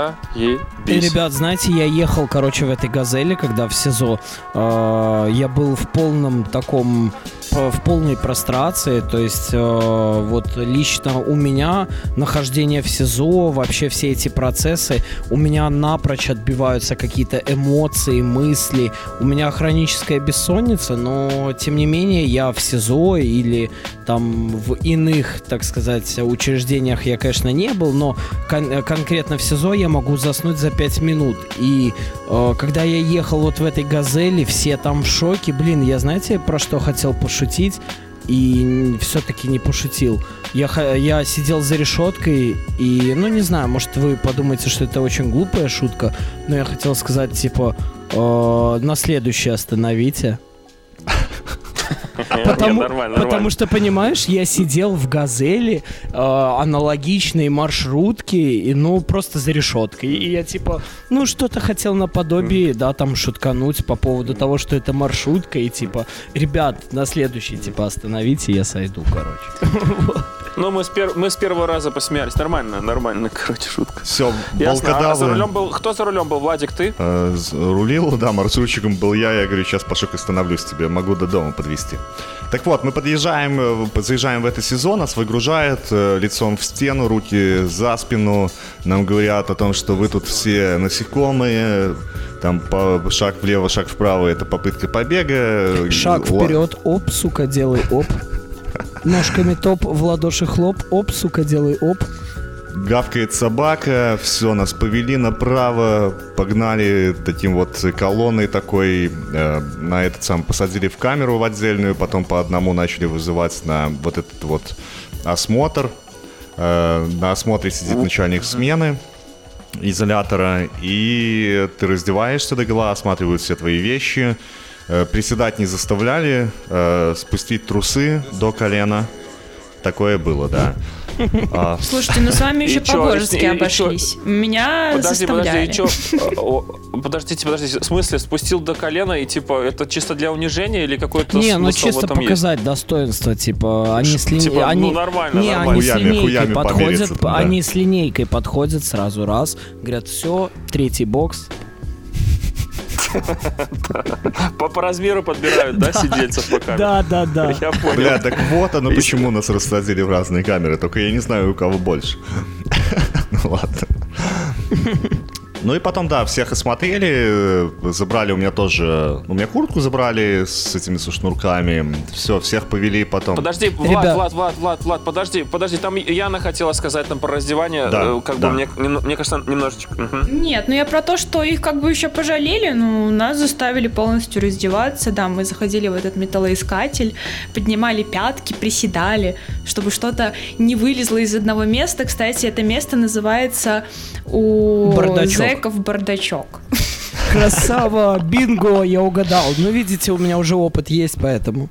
ребят, знаете, я ехал, короче, в этой газели, когда в СИЗО. Э, я был в полном таком в полной прострации, то есть э, вот лично у меня нахождение в СИЗО, вообще все эти процессы, у меня напрочь отбиваются какие-то эмоции, мысли, у меня хроническая бессонница, но тем не менее я в СИЗО или там в иных, так сказать, учреждениях я, конечно, не был, но кон- конкретно в СИЗО я могу заснуть за 5 минут. И э, когда я ехал вот в этой газели, все там в шоке, блин, я знаете, про что хотел пошутить? и все-таки не пошутил. Я, я сидел за решеткой, и, ну, не знаю, может, вы подумаете, что это очень глупая шутка, но я хотел сказать, типа, э, на следующее остановите. Потому, нормально, потому нормально. что, понимаешь, я сидел в «Газели», э, аналогичной маршрутке, и, ну, просто за решеткой. И я, типа, ну, что-то хотел наподобие, да, там, шуткануть по поводу того, что это маршрутка, и, типа, ребят, на следующий, типа, остановите, я сойду, короче. (laughs) Ну, мы с, пер... мы с первого раза посмеялись. Нормально, нормально, (laughs) короче, шутка. Все, Ясно. А за рулем был... Кто за рулем был? Владик, ты? Э, рулил, да, маршрутчиком был я. Я говорю, сейчас, Пашок, остановлюсь тебе, могу до дома подвезти. Так вот, мы подъезжаем, э, заезжаем в этот сезон, нас выгружают э, лицом в стену, руки за спину. Нам говорят о том, что вы тут все насекомые, там по, шаг влево, шаг вправо, это попытка побега. Шаг вперед, оп, сука, делай, оп. Ножками топ, в ладоши хлоп, оп, сука, делай оп. Гавкает собака, все, нас повели направо, погнали таким вот колонной такой, э, на этот сам посадили в камеру в отдельную, потом по одному начали вызывать на вот этот вот осмотр. Э, на осмотре сидит начальник смены изолятора, и ты раздеваешься до гола, осматривают все твои вещи, приседать не заставляли, э, спустить трусы до колена. Такое было, да. (laughs) А... Слушайте, ну с вами еще по-божески обошлись. И, Меня подожди, заставляли. Подожди, и подождите, подождите. В смысле, спустил до колена и типа это чисто для унижения или какой-то Не, ну чисто показать есть? достоинство, типа они с линейкой... Типа, они... ну нормально, не, нормально. они с линейкой подходят, там, да. они с линейкой подходят сразу раз, говорят, все, третий бокс, по, размеру подбирают, (laughs) да, сидельцев по камере? Да, да, да. (laughs) Я понял. Бля, так вот оно почему нас рассадили в разные камеры, только я не знаю, у кого больше. (laughs) Ну ладно. Ну и потом, да, всех осмотрели, забрали у меня тоже, у меня куртку забрали с этими со шнурками, все, всех повели потом. Подожди, Влад, Ребят. Влад, Влад, Влад, Влад, подожди, подожди, там Яна хотела сказать там про раздевание, да, э, как да. бы мне, мне кажется, немножечко. Угу. Нет, ну я про то, что их как бы еще пожалели, ну нас заставили полностью раздеваться, да, мы заходили в этот металлоискатель, поднимали пятки, приседали, чтобы что-то не вылезло из одного места. Кстати, это место называется у Бардачок зэков бардачок. (laughs) Красава, бинго, я угадал. Ну, видите, у меня уже опыт есть, поэтому.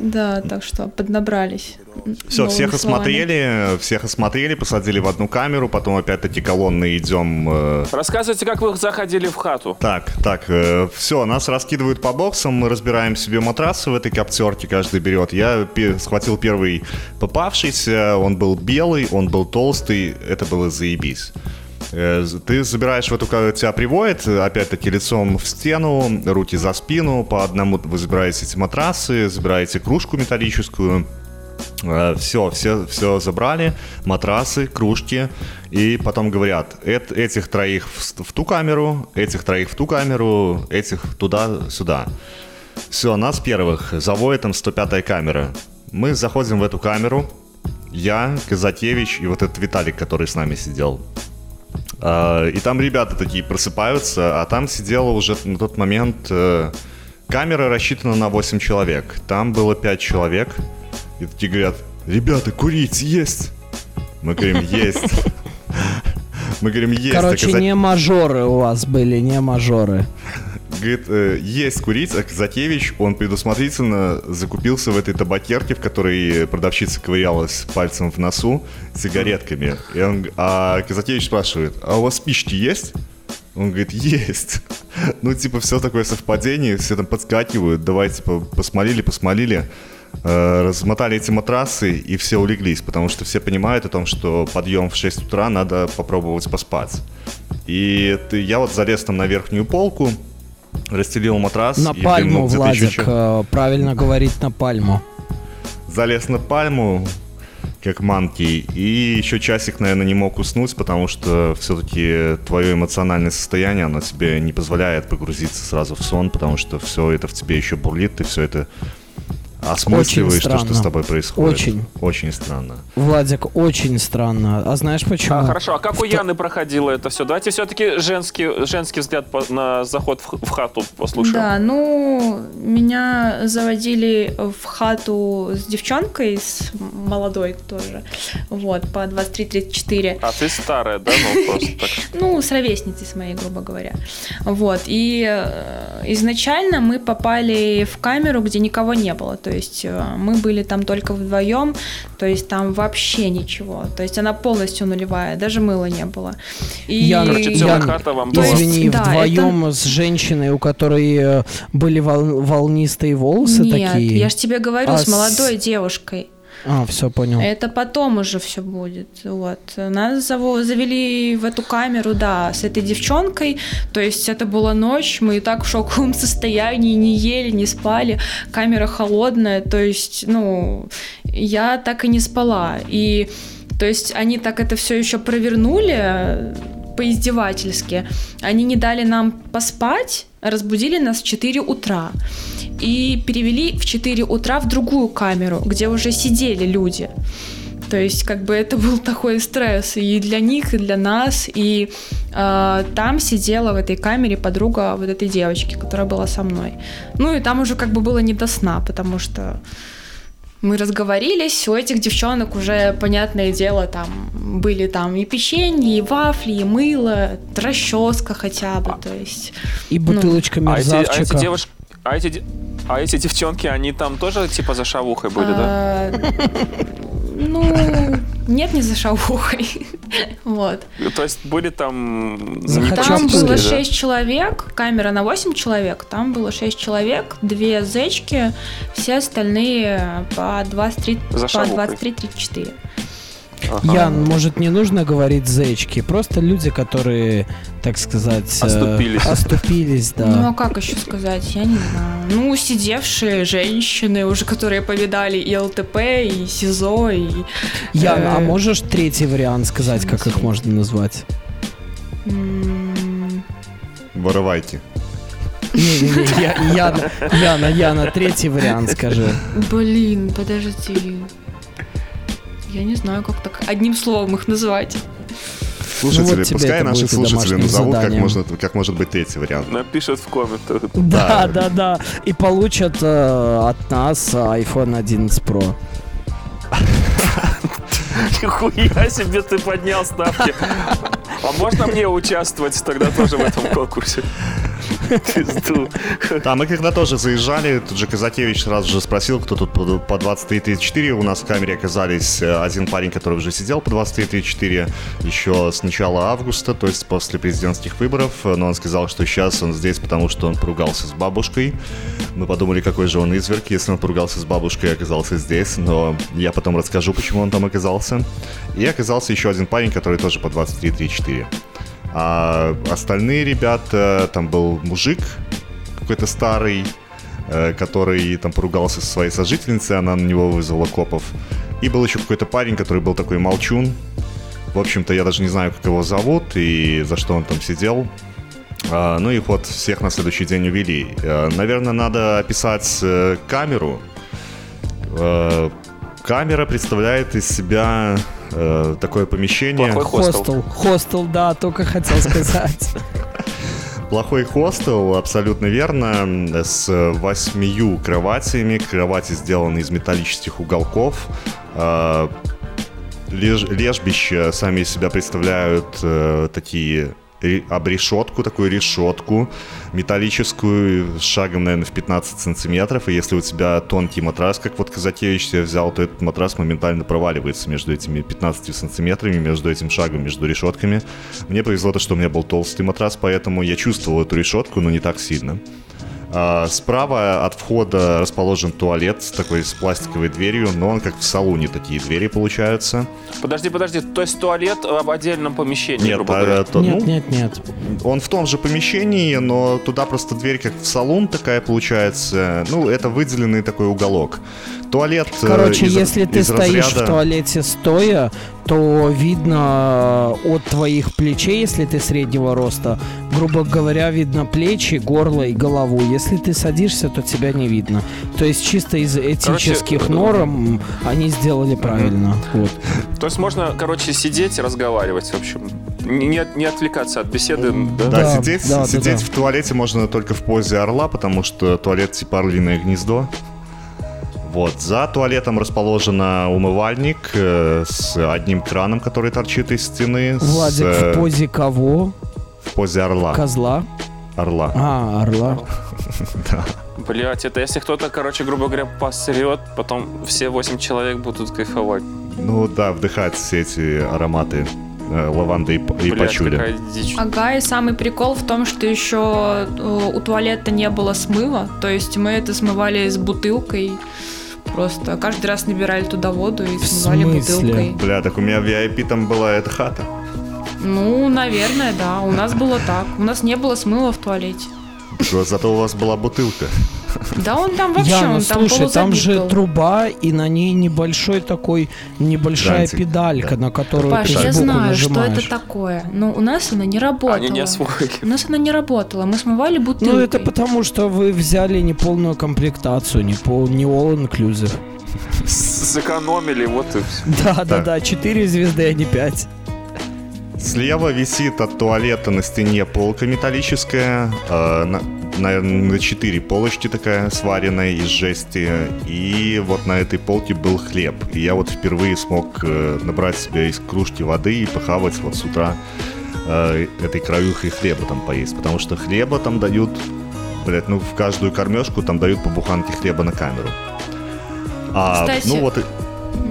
Да, так что поднабрались. Все, всех словами. осмотрели, всех осмотрели, посадили в одну камеру, потом опять-таки колонны идем. Э... Рассказывайте, как вы заходили в хату. Так, так, э, все, нас раскидывают по боксам, мы разбираем себе матрасы в этой коптерке, каждый берет. Я схватил первый попавшийся, он был белый, он был толстый, это было заебись. Э, ты забираешь в эту, тебя приводит, опять-таки, лицом в стену, руки за спину, по одному вы забираете эти матрасы, забираете кружку металлическую, все, все, все забрали, матрасы, кружки, и потом говорят, эт, этих троих в, в ту камеру, этих троих в ту камеру, этих туда-сюда. Все, нас первых заводит там 105-я камера. Мы заходим в эту камеру, я, Казатевич и вот этот Виталик, который с нами сидел. А, и там ребята такие просыпаются, а там сидела уже на тот момент э, камера рассчитана на 8 человек. Там было 5 человек. И такие говорят, ребята, курить есть. Мы говорим, есть. (laughs) Мы говорим, есть. Короче, не мажоры у вас были, не мажоры говорит, э, есть курить, а он предусмотрительно закупился в этой табакерке, в которой продавщица ковырялась пальцем в носу сигаретками. И он, а Казакевич спрашивает, а у вас спички есть? Он говорит, есть. Ну, типа, все такое совпадение, все там подскакивают, давай, типа, посмолили, посмолили. Э, размотали эти матрасы и все улеглись, потому что все понимают о том, что подъем в 6 утра надо попробовать поспать. И ты, я вот залез там на верхнюю полку, расстелил матрас. На пальму, Владик, э, правильно говорить на пальму. Залез на пальму, как манки, и еще часик, наверное, не мог уснуть, потому что все-таки твое эмоциональное состояние, оно тебе не позволяет погрузиться сразу в сон, потому что все это в тебе еще бурлит, ты все это осмысливаешь то, что с тобой происходит. Очень. Очень странно. Владик, очень странно. А знаешь почему? А, хорошо, а как у Яны проходило это все? Давайте все-таки женский, женский взгляд на заход в, в хату послушаем. Да, ну, меня заводили в хату с девчонкой, с молодой тоже, вот, по 23-34. А ты старая, да? Ну, просто так. (laughs) Ну, с ровесницей с моей, грубо говоря. Вот, и э, изначально мы попали в камеру, где никого не было, то есть э, мы были там только вдвоем, то есть там вообще ничего, то есть она полностью нулевая, даже мыла не было. И... Я, Короче, целая я, хата вам была. Извини, да, вдвоем это... с женщиной, у которой э, были вол... волнистые волосы Нет, такие? я же тебе говорю, а с молодой с... девушкой. А, все, понял. Это потом уже все будет. Вот. Нас завели в эту камеру, да, с этой девчонкой. То есть это была ночь, мы и так в шоковом (laughs) состоянии, не ели, не спали. Камера холодная, то есть, ну, я так и не спала. И то есть они так это все еще провернули по-издевательски. Они не дали нам поспать, разбудили нас в 4 утра и перевели в 4 утра в другую камеру, где уже сидели люди. То есть, как бы это был такой стресс и для них, и для нас. И э, там сидела в этой камере подруга вот этой девочки, которая была со мной. Ну и там уже как бы было не до сна, потому что мы разговорились, у этих девчонок уже, понятное дело, там были там и печенье, и вафли, и мыло, расческа хотя бы, то есть... И ну. бутылочка ну. мерзавчика. А эти, а эти девушки, а эти, а эти девчонки, они там тоже типа за шавухой были, да? Ну, нет, не за шавухой. (laughs) Вот. То есть были там... Там было 6 человек, камера на 8 человек, там было 6 человек, две зечки, все остальные по 23-34. Ага. Ян, может, не нужно говорить зечки, просто люди, которые, так сказать, э, оступились. оступились, да. Ну а как еще сказать, я не знаю. Ну, сидевшие женщины, уже которые повидали и ЛТП, и СИЗО, и... Ян, а э... а можешь третий вариант сказать, как их можно назвать? Вырывайте. Не-не-не, Яна, Яна, Яна, третий вариант скажи. Блин, подожди. Я не знаю, как так одним словом их называть. Слушатели, ну, вот пускай наши слушатели назовут, как может, как может быть третий вариант. Напишут в комментах. (laughs) Да, да, да. И получат э, от нас iPhone 11 Pro. (laughs) Нихуя себе ты поднял ставки. А можно мне участвовать тогда тоже в этом конкурсе? Да, мы когда тоже заезжали, тут же Казакевич сразу же спросил, кто тут по 23.34. У нас в камере оказались э, один парень, который уже сидел по 23.34 еще с начала августа, то есть после президентских выборов. Но он сказал, что сейчас он здесь, потому что он поругался с бабушкой. Мы подумали, какой же он изверг, если он поругался с бабушкой и оказался здесь. Но я потом расскажу, почему он там оказался. И оказался еще один парень, который тоже по 23.34. А остальные ребята, там был мужик какой-то старый, э, который там поругался со своей сожительницей, она на него вызвала копов. И был еще какой-то парень, который был такой молчун. В общем-то, я даже не знаю, как его зовут и за что он там сидел. А, ну и вот всех на следующий день увели. А, наверное, надо описать э, камеру. Камера представляет из себя э, такое помещение. Плохой хостел. Хостел, да, только хотел сказать. Плохой хостел, абсолютно верно, с восьмию кроватями. Кровати сделаны из металлических уголков. Э, леж, лежбища сами из себя представляют э, такие об решетку, такую решетку металлическую, шагом, наверное, в 15 сантиметров, и если у тебя тонкий матрас, как вот Казакевич себе взял, то этот матрас моментально проваливается между этими 15 сантиметрами, между этим шагом, между решетками. Мне повезло то, что у меня был толстый матрас, поэтому я чувствовал эту решетку, но не так сильно. А, справа от входа расположен туалет с такой с пластиковой дверью, но он как в салоне такие двери получаются. Подожди, подожди, то есть туалет в отдельном помещении, нет, грубо говоря? То, нет, ну, нет, нет. Он в том же помещении, но туда просто дверь как в салон такая получается. Ну, это выделенный такой уголок туалет. Э, Короче, из, если ты из стоишь разряда... в туалете стоя, то видно от твоих плечей, если ты среднего роста, грубо говоря, видно плечи, горло и голову. Если ты садишься, то тебя не видно. То есть чисто из этических короче, норм они сделали правильно. Вот. То есть можно, короче, сидеть и разговаривать, в общем. Не, не отвлекаться от беседы. Да, да, да сидеть, да, сидеть да, в туалете можно только в позе орла, потому что туалет типа орлиное гнездо. Вот, за туалетом расположена умывальник э, с одним краном, который торчит из стены. Владик, с, э, в позе кого? В позе орла. Козла? Орла. А, орла. (laughs) Да. Блять, это если кто-то, короче, грубо говоря, посрет, потом все восемь человек будут кайфовать. Ну да, вдыхать все эти ароматы э, лаванды и, и пачули. Ага, и самый прикол в том, что еще э, у туалета не было смыва, то есть мы это смывали с бутылкой Просто каждый раз набирали туда воду и смывали бутылкой. Бля, так у меня в VIP там была эта хата. Ну, наверное, да. У нас было так. У нас не было смыла в туалете. Зато у вас была бутылка. Да он там вообще, Яна, он там слушай, там же был. труба, и на ней небольшой такой, небольшая Грантик, педалька, да. на которую Паш, ты я знаю, нажимаешь. что это такое, но у нас она не работала. Они не освоили. У нас она не работала, мы смывали бутылкой. Ну это потому, что вы взяли неполную комплектацию, не, пол, не all inclusive. Сэкономили, вот и все. Да, да, да, 4 звезды, а не 5. Слева висит от туалета на стене полка металлическая. Э, на, наверное, на 4 полочки такая сваренная из жести. И вот на этой полке был хлеб. И я вот впервые смог э, набрать себе из кружки воды и похавать вот с утра э, этой краюхой хлеба там поесть. Потому что хлеба там дают, блядь, ну в каждую кормежку там дают по буханке хлеба на камеру. А, Кстати... ну вот,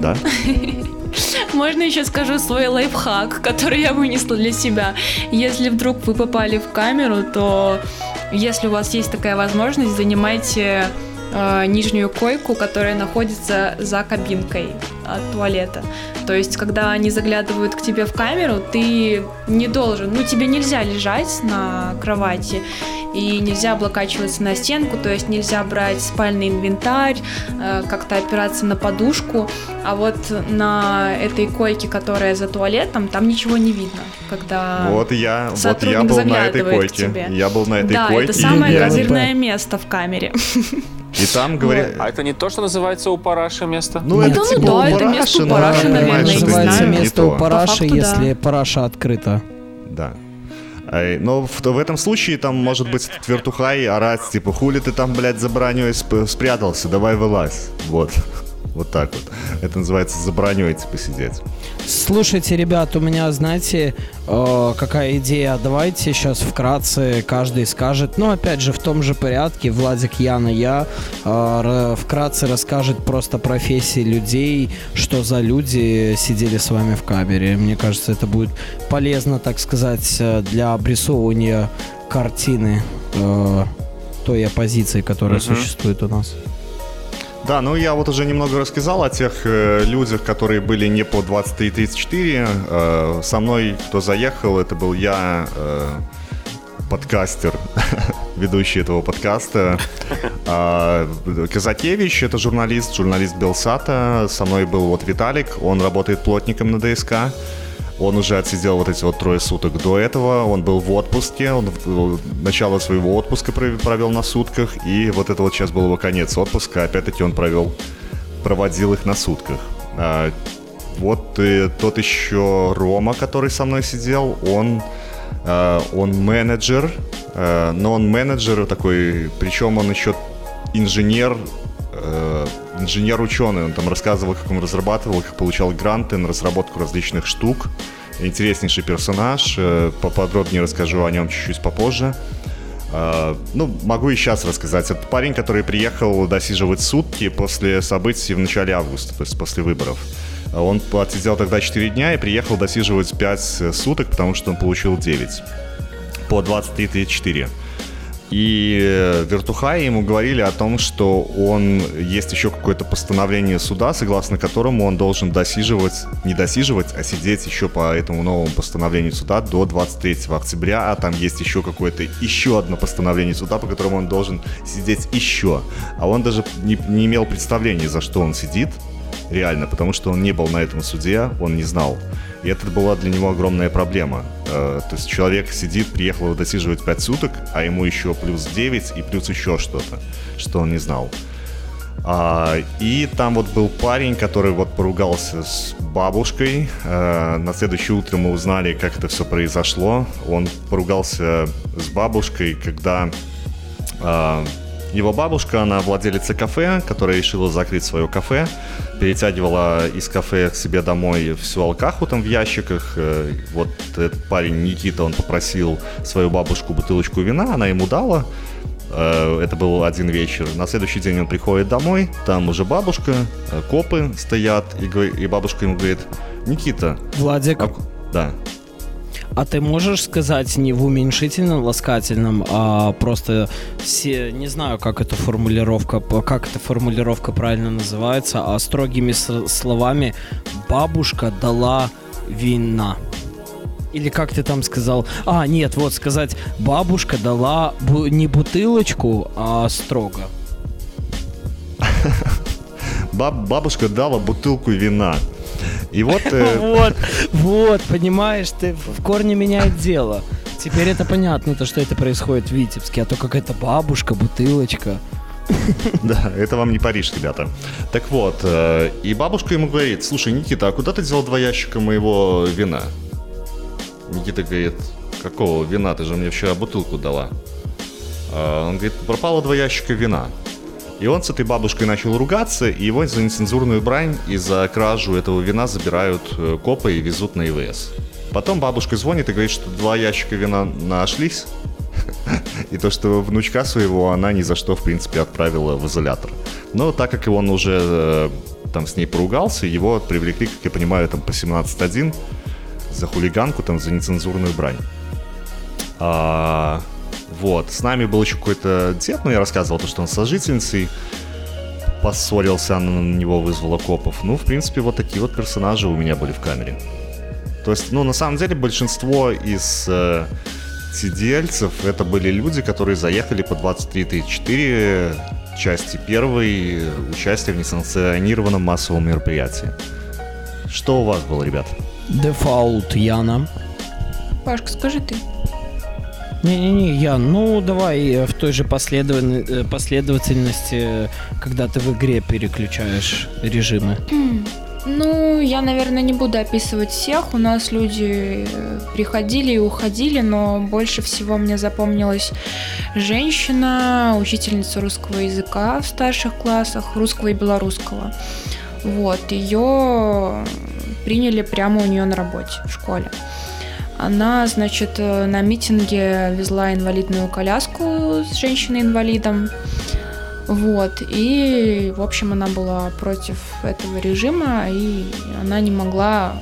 да. (laughs) Можно еще скажу свой лайфхак, который я вынесла для себя. Если вдруг вы попали в камеру, то если у вас есть такая возможность, занимайте э, нижнюю койку, которая находится за кабинкой от туалета. То есть, когда они заглядывают к тебе в камеру, ты не должен, ну тебе нельзя лежать на кровати, и нельзя облокачиваться на стенку, то есть нельзя брать спальный инвентарь, э, как-то опираться на подушку, а вот на этой койке, которая за туалетом, там ничего не видно, когда вот я, вот я был на этой койке, тебе. я был на этой да, койке. это самое козырное место в камере. И там говорят... А это не то, что называется у параши место? Ну, это, ну, да, это место у параши, наверное. Это называется место у параши, если да. параша открыта. Да. Но в, в этом случае там может быть вертухай орать, типа, хули ты там, блядь, за броней сп- спрятался, давай вылазь. Вот. Вот так вот. Это называется за броней, типа. Слушайте, ребят, у меня, знаете, э, какая идея? Давайте сейчас вкратце каждый скажет, ну, опять же, в том же порядке, Владик, Яна, я, э, вкратце расскажет просто профессии людей, что за люди сидели с вами в камере. Мне кажется, это будет полезно, так сказать, э, для обрисовывания картины э, той оппозиции, которая Мгм. существует у нас. Да, ну я вот уже немного рассказал о тех э, людях, которые были не по 23-34. Э, со мной, кто заехал, это был я, э, подкастер, (laughs) ведущий этого подкаста. А, Казакевич, это журналист, журналист Белсата. Со мной был вот Виталик, он работает плотником на ДСК. Он уже отсидел вот эти вот трое суток до этого. Он был в отпуске. Он в- начало своего отпуска пров- провел на сутках. И вот это вот сейчас был его конец отпуска. Опять-таки он провел, проводил их на сутках. А, вот э, тот еще Рома, который со мной сидел, он, э, он менеджер, э, но он менеджер такой, причем он еще инженер, э, инженер-ученый. Он там рассказывал, как он разрабатывал, как получал гранты на разработку различных штук. Интереснейший персонаж. э, Поподробнее расскажу о нем чуть-чуть попозже. А, Ну, могу и сейчас рассказать. Это парень, который приехал досиживать сутки после событий в начале августа, то есть после выборов. Он отсидел тогда 4 дня и приехал досиживать 5 суток, потому что он получил 9 по 23-34. И э, Вертухай ему говорили о том, что он есть еще какое-то постановление суда, согласно которому он должен досиживать, не досиживать, а сидеть еще по этому новому постановлению суда до 23 октября, а там есть еще какое-то еще одно постановление суда, по которому он должен сидеть еще. А он даже не, не имел представления, за что он сидит, реально, потому что он не был на этом суде, он не знал. И это была для него огромная проблема. Э, То есть человек сидит, приехал досиживать 5 суток, а ему еще плюс 9 и плюс еще что-то, что он не знал. А, и там вот был парень, который вот поругался с бабушкой. Э, на следующее утро мы узнали, как это все произошло. Он поругался с бабушкой, когда а, его бабушка, она владелица кафе, которая решила закрыть свое кафе, перетягивала из кафе к себе домой всю алкаху там в ящиках. Э, Вот этот парень Никита, он попросил свою бабушку бутылочку вина, она ему дала. Э, Это был один вечер. На следующий день он приходит домой, там уже бабушка, э, копы стоят, и, бабушка ему говорит, Никита, Владик, а- да, А ты можешь сказать не в уменьшительном ласкательном, а просто все, не знаю, как эта формулировка, как эта формулировка правильно называется, а строгими словами бабушка дала вина. Или как ты там сказал? А, нет, вот сказать, бабушка дала бу- не бутылочку, а строго. (laughs) баб- бабушка дала бутылку вина. И вот... э, (laughs) Вот, вот, понимаешь, ты в корне меняет дело. Теперь это понятно, то, что это происходит в Витебске, а то какая-то бабушка, бутылочка. Да, это вам не Париж, ребята. Так вот, э, и бабушка ему говорит, слушай, Никита, а куда ты взял два ящика моего вина? Никита говорит, какого вина? Ты же мне вчера бутылку дала. А Он говорит, пропало два ящика вина. И он с этой бабушкой начал ругаться, и его за нецензурную брань и за кражу этого вина забирают э, копы и везут на ИВС. Потом бабушка звонит и говорит, что два ящика вина нашлись, (laughs) и то, что внучка своего она ни за что, в принципе, отправила в изолятор. Но так как он уже э, там с ней поругался, его привлекли, как я понимаю, там по 17.1 за хулиганку, там за нецензурную брань. А, вот, с нами был еще какой-то дед, ну, я рассказывал то, что он с сожительницей поссорился, она на него вызвала копов. Ну, в принципе, вот такие вот персонажи у меня были в камере. То есть, ну, на самом деле, большинство из э, сидельцев это были люди, которые заехали по 23-34 части первой участия в несанкционированном массовом мероприятии. Что у вас было, ребят? Дефаулт Яна. Пашка, скажи ты. Не-не-не, я, ну давай э, в той же э, последовательности, когда ты в игре переключаешь режимы. Ну, я, наверное, не буду описывать всех. У нас люди э, приходили и уходили, но больше всего мне запомнилась женщина, учительница русского языка в старших классах, русского и белорусского. Вот, ее приняли прямо у нее на работе в школе. Она, значит, э, на митинге везла инвалидную коляску с женщиной-инвалидом. Вот. И, в общем, она была против этого режима, и она не могла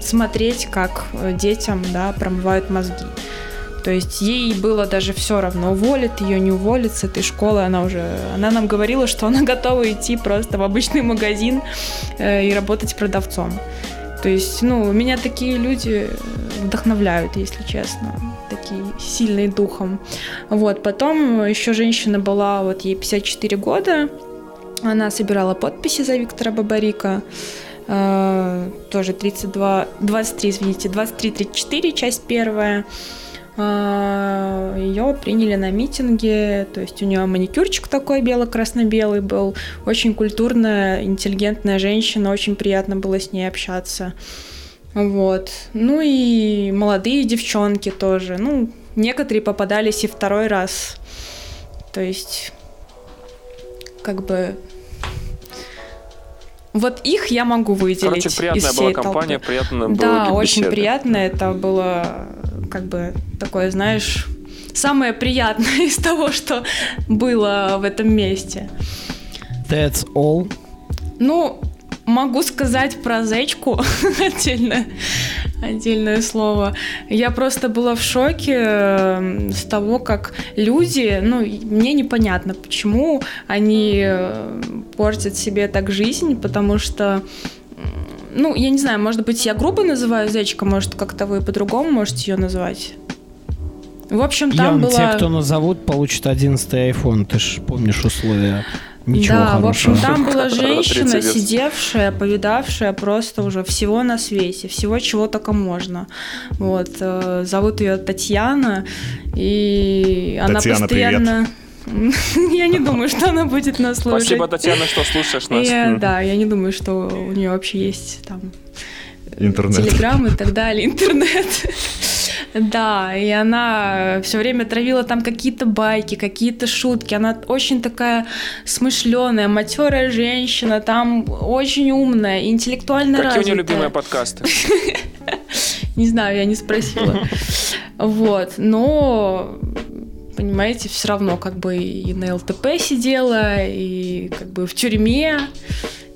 смотреть, как детям да, промывают мозги. То есть ей было даже все равно, уволит ее, не уволит с этой школы. Она уже, она нам говорила, что она (laughs) готова идти просто в обычный магазин э, и работать продавцом. То есть, ну, меня такие люди вдохновляют, если честно, такие сильные духом. Вот, потом еще женщина была, вот ей 54 года, она собирала подписи за Виктора Бабарика, э, тоже 32, 23, извините, 23-34, часть первая. А, ее приняли на митинге, то есть у нее маникюрчик такой бело-красно-белый был, очень культурная, интеллигентная женщина, очень приятно было с ней общаться. Вот. Ну и молодые девчонки тоже. Ну, некоторые попадались и второй раз. То есть, как бы вот их я могу выделить. Короче, приятная из была компания, толпы. приятно было Да, очень приятно. Это было как бы такое, знаешь, самое приятное (laughs) из того, что было в этом месте. That's all. Ну, могу сказать про зечку (laughs) отдельно, отдельное слово. Я просто была в шоке эм, с того, как люди, ну, мне непонятно, почему они э, портят себе так жизнь, потому что ну, я не знаю, может быть, я грубо называю зайчика, может, как-то вы по-другому можете ее назвать. В общем, там Ян, было... те, кто назовут, получат 11 iPhone. Ты же помнишь условия. Ничего да, хорошего. в общем, там была женщина, сидевшая, повидавшая просто уже всего на свете, всего, чего только можно. Вот, э, зовут ее Татьяна, и Татьяна, она постоянно... Привет. (laughs) Я не думаю, что она будет нас слушать. Спасибо, Татьяна, что слушаешь нас. Да, я не думаю, что у нее вообще есть там интернет. телеграм и так далее, (laughs) интернет. Да, и она все время травила там какие-то байки, какие-то шутки. Она очень такая смышленая, матерая женщина, там очень умная, интеллектуально Какие развитая. у нее любимые подкасты? (laughs) Не знаю, я не спросила. Вот, но понимаете, все равно как бы и на ЛТП сидела, и как бы в тюрьме,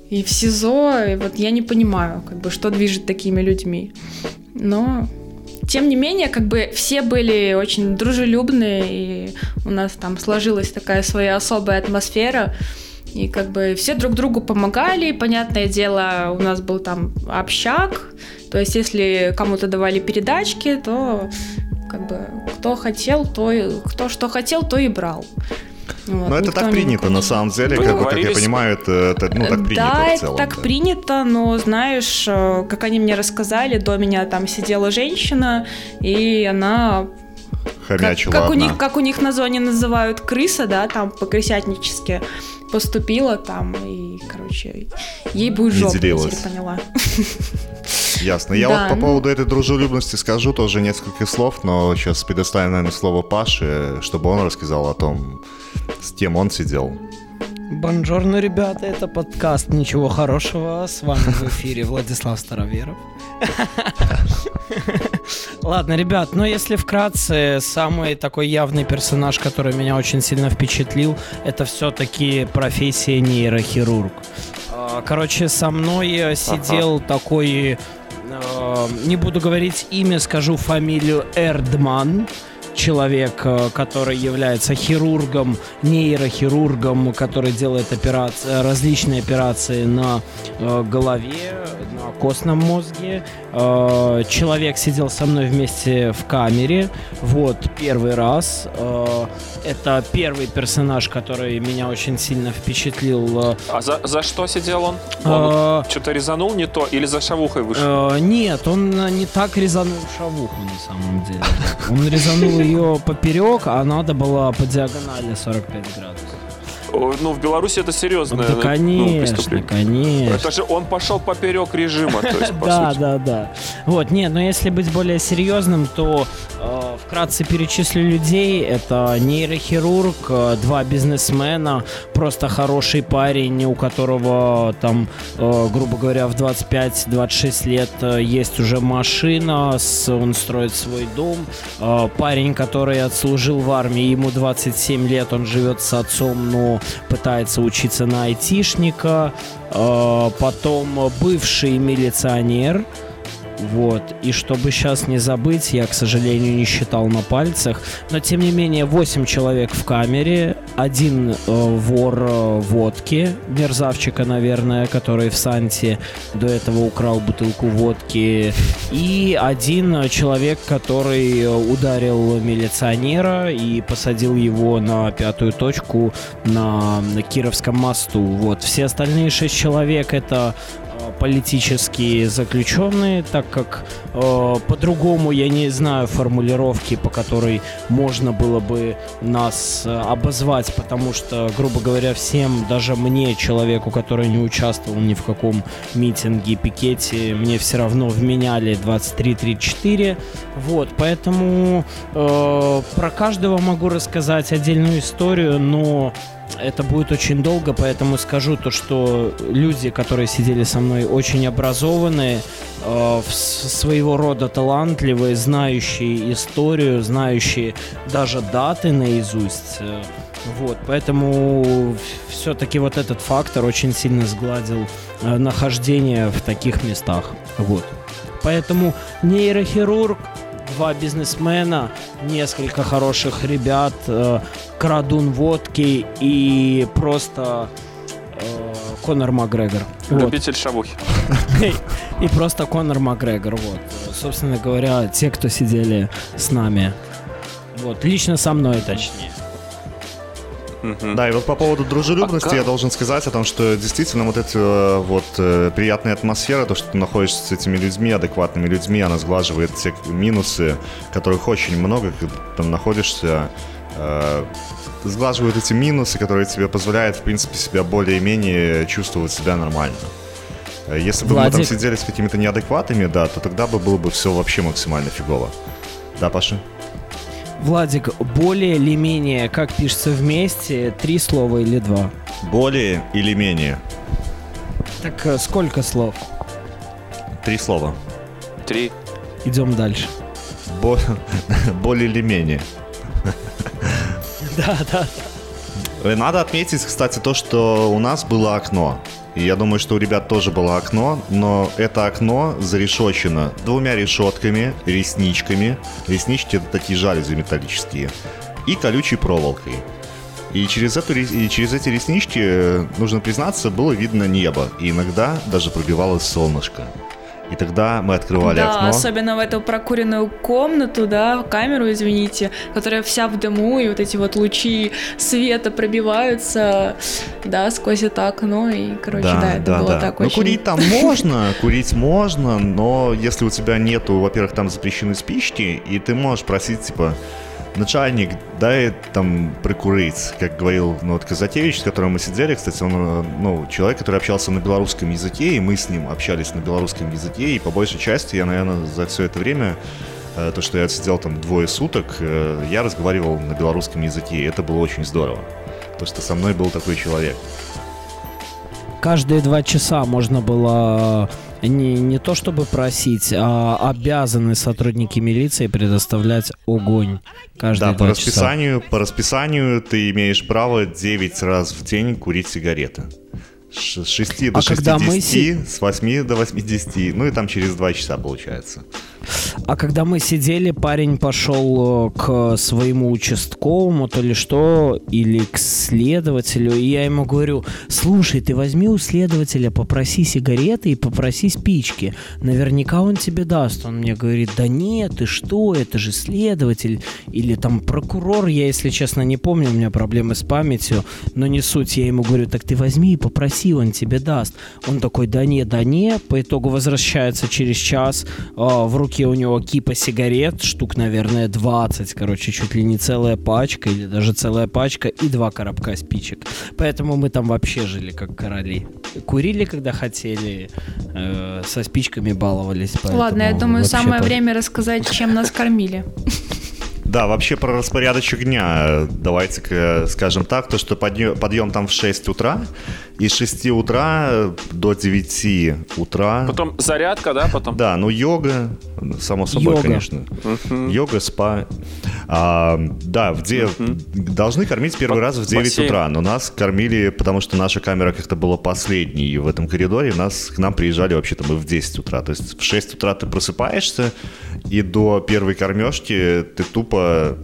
и в СИЗО, и вот я не понимаю, как бы, что движет такими людьми. Но тем не менее, как бы все были очень дружелюбные, и у нас там сложилась такая своя особая атмосфера. И как бы все друг другу помогали. Понятное дело, у нас был там общак. То есть, если кому-то давали передачки, то как бы кто хотел, то и, кто что хотел, то и брал. Вот, но это так принято, на самом деле, как, бы, как я понимаю, это, это ну, так принято да, в целом. так да. принято, но знаешь, э, как они мне рассказали, до меня там сидела женщина, и она Хомячила как, как, у них, как у них на зоне называют крыса, да, там по-крысятнически поступила там, и, короче, ей будет жопа, я теперь поняла. Ясно. Я да, вот по ну... поводу этой дружелюбности скажу тоже несколько слов, но сейчас предоставим, наверное, слово Паше, чтобы он рассказал о том, с кем он сидел. Бонжорно, ребята, это подкаст «Ничего хорошего». С вами в эфире Владислав Староверов. Ладно, ребят, но если вкратце, самый такой явный персонаж, который меня очень сильно впечатлил, это все-таки профессия нейрохирург. А, короче, со мной сидел ага. такой, э, не буду говорить имя, скажу фамилию Эрдман человек, э, который является хирургом, нейрохирургом, который делает операции, различные операции на э, голове, на костном мозге. Э, человек сидел со мной вместе в камере. Вот, первый раз. Это первый персонаж, который меня очень сильно впечатлил. А за, за что сидел он? Он что-то резанул не то или за шавухой вышел? Нет, он не так резанул шавуху на самом деле. Он резанул ее поперек, а надо было по диагонали 45 градусов. Ну, в Беларуси это серьезно. Да, ну, конечно, ну, конечно. Это же он пошел поперек режима, (laughs) Да, да, да. Вот, нет, но если быть более серьезным, то э, вкратце перечислю людей. Это нейрохирург, э, два бизнесмена, просто хороший парень, у которого там, э, грубо говоря, в 25-26 лет есть уже машина, он строит свой дом. Парень, который отслужил в армии, ему 27 лет, он живет с отцом, но пытается учиться на айтишника, э, потом бывший милиционер, вот. И чтобы сейчас не забыть, я, к сожалению, не считал на пальцах, но тем не менее 8 человек в камере, один э, вор э, водки, мерзавчика, наверное, который в Санте до этого украл бутылку водки, и один человек, который ударил милиционера и посадил его на пятую точку на, на Кировском мосту. Вот. Все остальные шесть человек это политические заключенные, так как э, по-другому я не знаю формулировки, по которой можно было бы нас э, обозвать, потому что, грубо говоря, всем, даже мне, человеку, который не участвовал ни в каком митинге, пикете, мне все равно вменяли 23-34. Вот, поэтому э, про каждого могу рассказать отдельную историю, но это будет очень долго, поэтому скажу то, что люди, которые сидели со мной, очень образованные, э, своего рода талантливые, знающие историю, знающие даже даты наизусть. Э, вот, поэтому все-таки вот этот фактор очень сильно сгладил э, нахождение в таких местах. Вот. Поэтому нейрохирург два бизнесмена, несколько хороших ребят, э, крадун водки и просто э, Конор Макгрегор. Любитель вот. шавухи. (laughs) И просто Конор Макгрегор. Вот. Собственно говоря, те, кто сидели с нами. Вот. Лично со мной, точнее. Да, и вот по поводу дружелюбности а я должен сказать о том, что действительно вот эта э, вот э, приятная атмосфера, то, что ты находишься с этими людьми, адекватными людьми, она сглаживает те минусы, которых очень много, когда ты там находишься, э, сглаживают эти минусы, которые тебе позволяют, в принципе, себя более-менее чувствовать себя нормально. Если бы Владик. мы там сидели с какими-то неадекватами, да, то тогда бы было бы все вообще максимально фигово. Да, Паша? Владик, более или менее, как пишется вместе, три слова или два? Более или менее. Так э, сколько слов? Три слова. Три. Идем дальше. Бо... (laughs) Более или менее. (laughs) Да, да. Надо отметить, кстати, то, что у нас было окно. Я думаю, что у ребят тоже было окно, но это окно зарешочено двумя решетками, ресничками. Реснички это такие жалюзи металлические. И колючей проволокой. И через, эту, и через эти реснички, э, нужно признаться, было видно небо. И иногда даже пробивалось солнышко. И тогда мы открывали да, окно. Особенно в эту прокуренную комнату, да, камеру, извините, которая вся в дыму, и вот эти вот лучи света пробиваются, да, сквозь это окно, и, короче, да, да это да, было да. так ну, очень... курить там можно, (laughs) курить можно, но если у тебя нету, во-первых, там запрещены спички, и ты можешь просить, типа, начальник, дай там прикурить, как говорил ну, вот Казатевич, с которым мы сидели, кстати, он э, ну, человек, который общался на белорусском языке, и мы с ним общались на белорусском языке, и по большей части я, наверное, за все это время э, то, что я сидел там двое суток, э, я разговаривал на белорусском языке, и это было очень здорово, то, что со мной был такой человек. Каждые два часа можно было не, не то чтобы просить, а обязаны сотрудники милиции предоставлять огонь каждые да, по расписанию, часа. по расписанию ты имеешь право 9 раз в день курить сигареты. С 6 до а 60, мы... с 8 до 80, ну и там через 2 часа получается. А когда мы сидели, парень пошел э, к своему участковому, то ли что, или к следователю, и я ему говорю, слушай, ты возьми у следователя, попроси сигареты и попроси спички. Наверняка он тебе даст. Он мне говорит, да нет, ты что, это же следователь или там прокурор, я, если честно, не помню, у меня проблемы с памятью, но не суть. Я ему говорю, так ты возьми и попроси, он тебе даст. Он такой, да не, да не. По итогу возвращается через час. А, в руке у него кипа сигарет, штук, наверное, 20. Короче, чуть ли не целая пачка или даже целая пачка и два коробка спичек. Поэтому мы там вообще жили как короли. Курили, когда хотели, э, со спичками баловались. Ладно, я думаю, самое время рассказать, чем нас кормили. Да, вообще про распорядочек дня. Давайте скажем так, то, что подъем, подъем там в 6 утра, и с 6 утра до 9 утра. Потом зарядка, да, потом? Да, ну йога, само собой, йога. конечно. Uh-huh. Йога, спа. А, да, в де... uh-huh. должны кормить первый По- раз в 9 бассейн. утра, но нас кормили, потому что наша камера как-то была последней в этом коридоре, нас, к нам приезжали вообще-то мы в 10 утра. То есть в 6 утра ты просыпаешься, и до первой кормежки ты тупо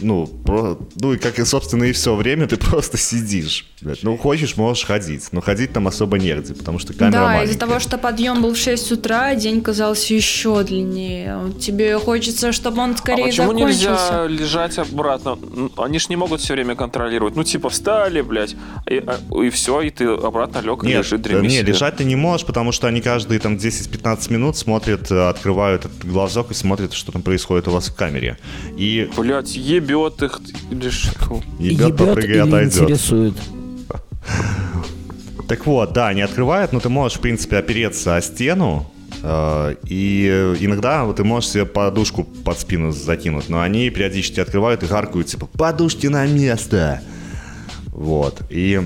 ну, про, ну и как и, собственно, и все время ты (laughs) просто сидишь. Ну, хочешь, можешь ходить, но ходить там особо негде, потому что камера Да, маленькая. из-за того, что подъем был в 6 утра, день казался еще длиннее. Тебе хочется, чтобы он скорее а почему закончился. нельзя лежать обратно? Они ж не могут все время контролировать. Ну, типа, встали, блядь, и, а, и все, и ты обратно лег Нет, лежи, дреми Не, лежать ты не можешь, потому что они каждые там 10-15 минут смотрят, э, открывают этот глазок и смотрят, что там происходит у вас в камере. И... Блядь, ебет их или что? Ебет, ебет попрыгай, отойдет. интересует. Так вот, да, не открывает, но ты можешь, в принципе, опереться о стену, э, и иногда ты можешь себе подушку под спину закинуть, но они периодически открывают и гаркают, типа, подушки на место. Вот, и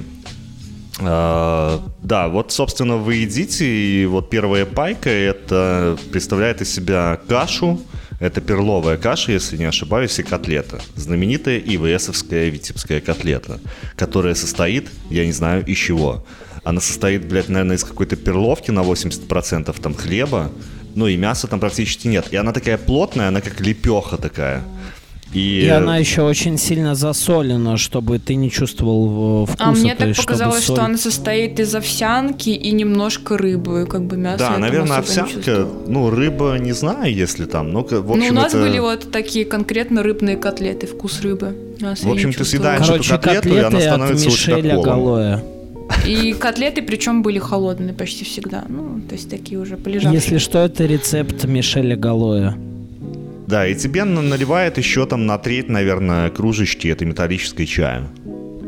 э, да, вот, собственно, вы едите, и вот первая пайка, это представляет из себя кашу, это перловая каша, если не ошибаюсь, и котлета. Знаменитая ИВСовская витебская котлета, которая состоит, я не знаю, из чего. Она состоит, блядь, наверное, из какой-то перловки на 80% там хлеба, ну и мяса там практически нет. И она такая плотная, она как лепеха такая. И... и она еще очень сильно засолена, чтобы ты не чувствовал вкуса. А мне так показалось, соль... что она состоит из овсянки и немножко рыбы, как бы мясо. Да, наверное, овсянка, ну, рыба, не знаю, если там. Ну, в общем, ну у нас это... были вот такие конкретно рыбные котлеты, вкус рыбы. в общем, ты съедаешь Короче, эту котлету, и она становится от Мишеля Галоя. И котлеты, причем были холодные почти всегда. Ну, то есть такие уже полежавшие. Если что, это рецепт Мишеля Галоя. Да, и тебе наливает еще там на треть, наверное, кружечки этой металлической чая.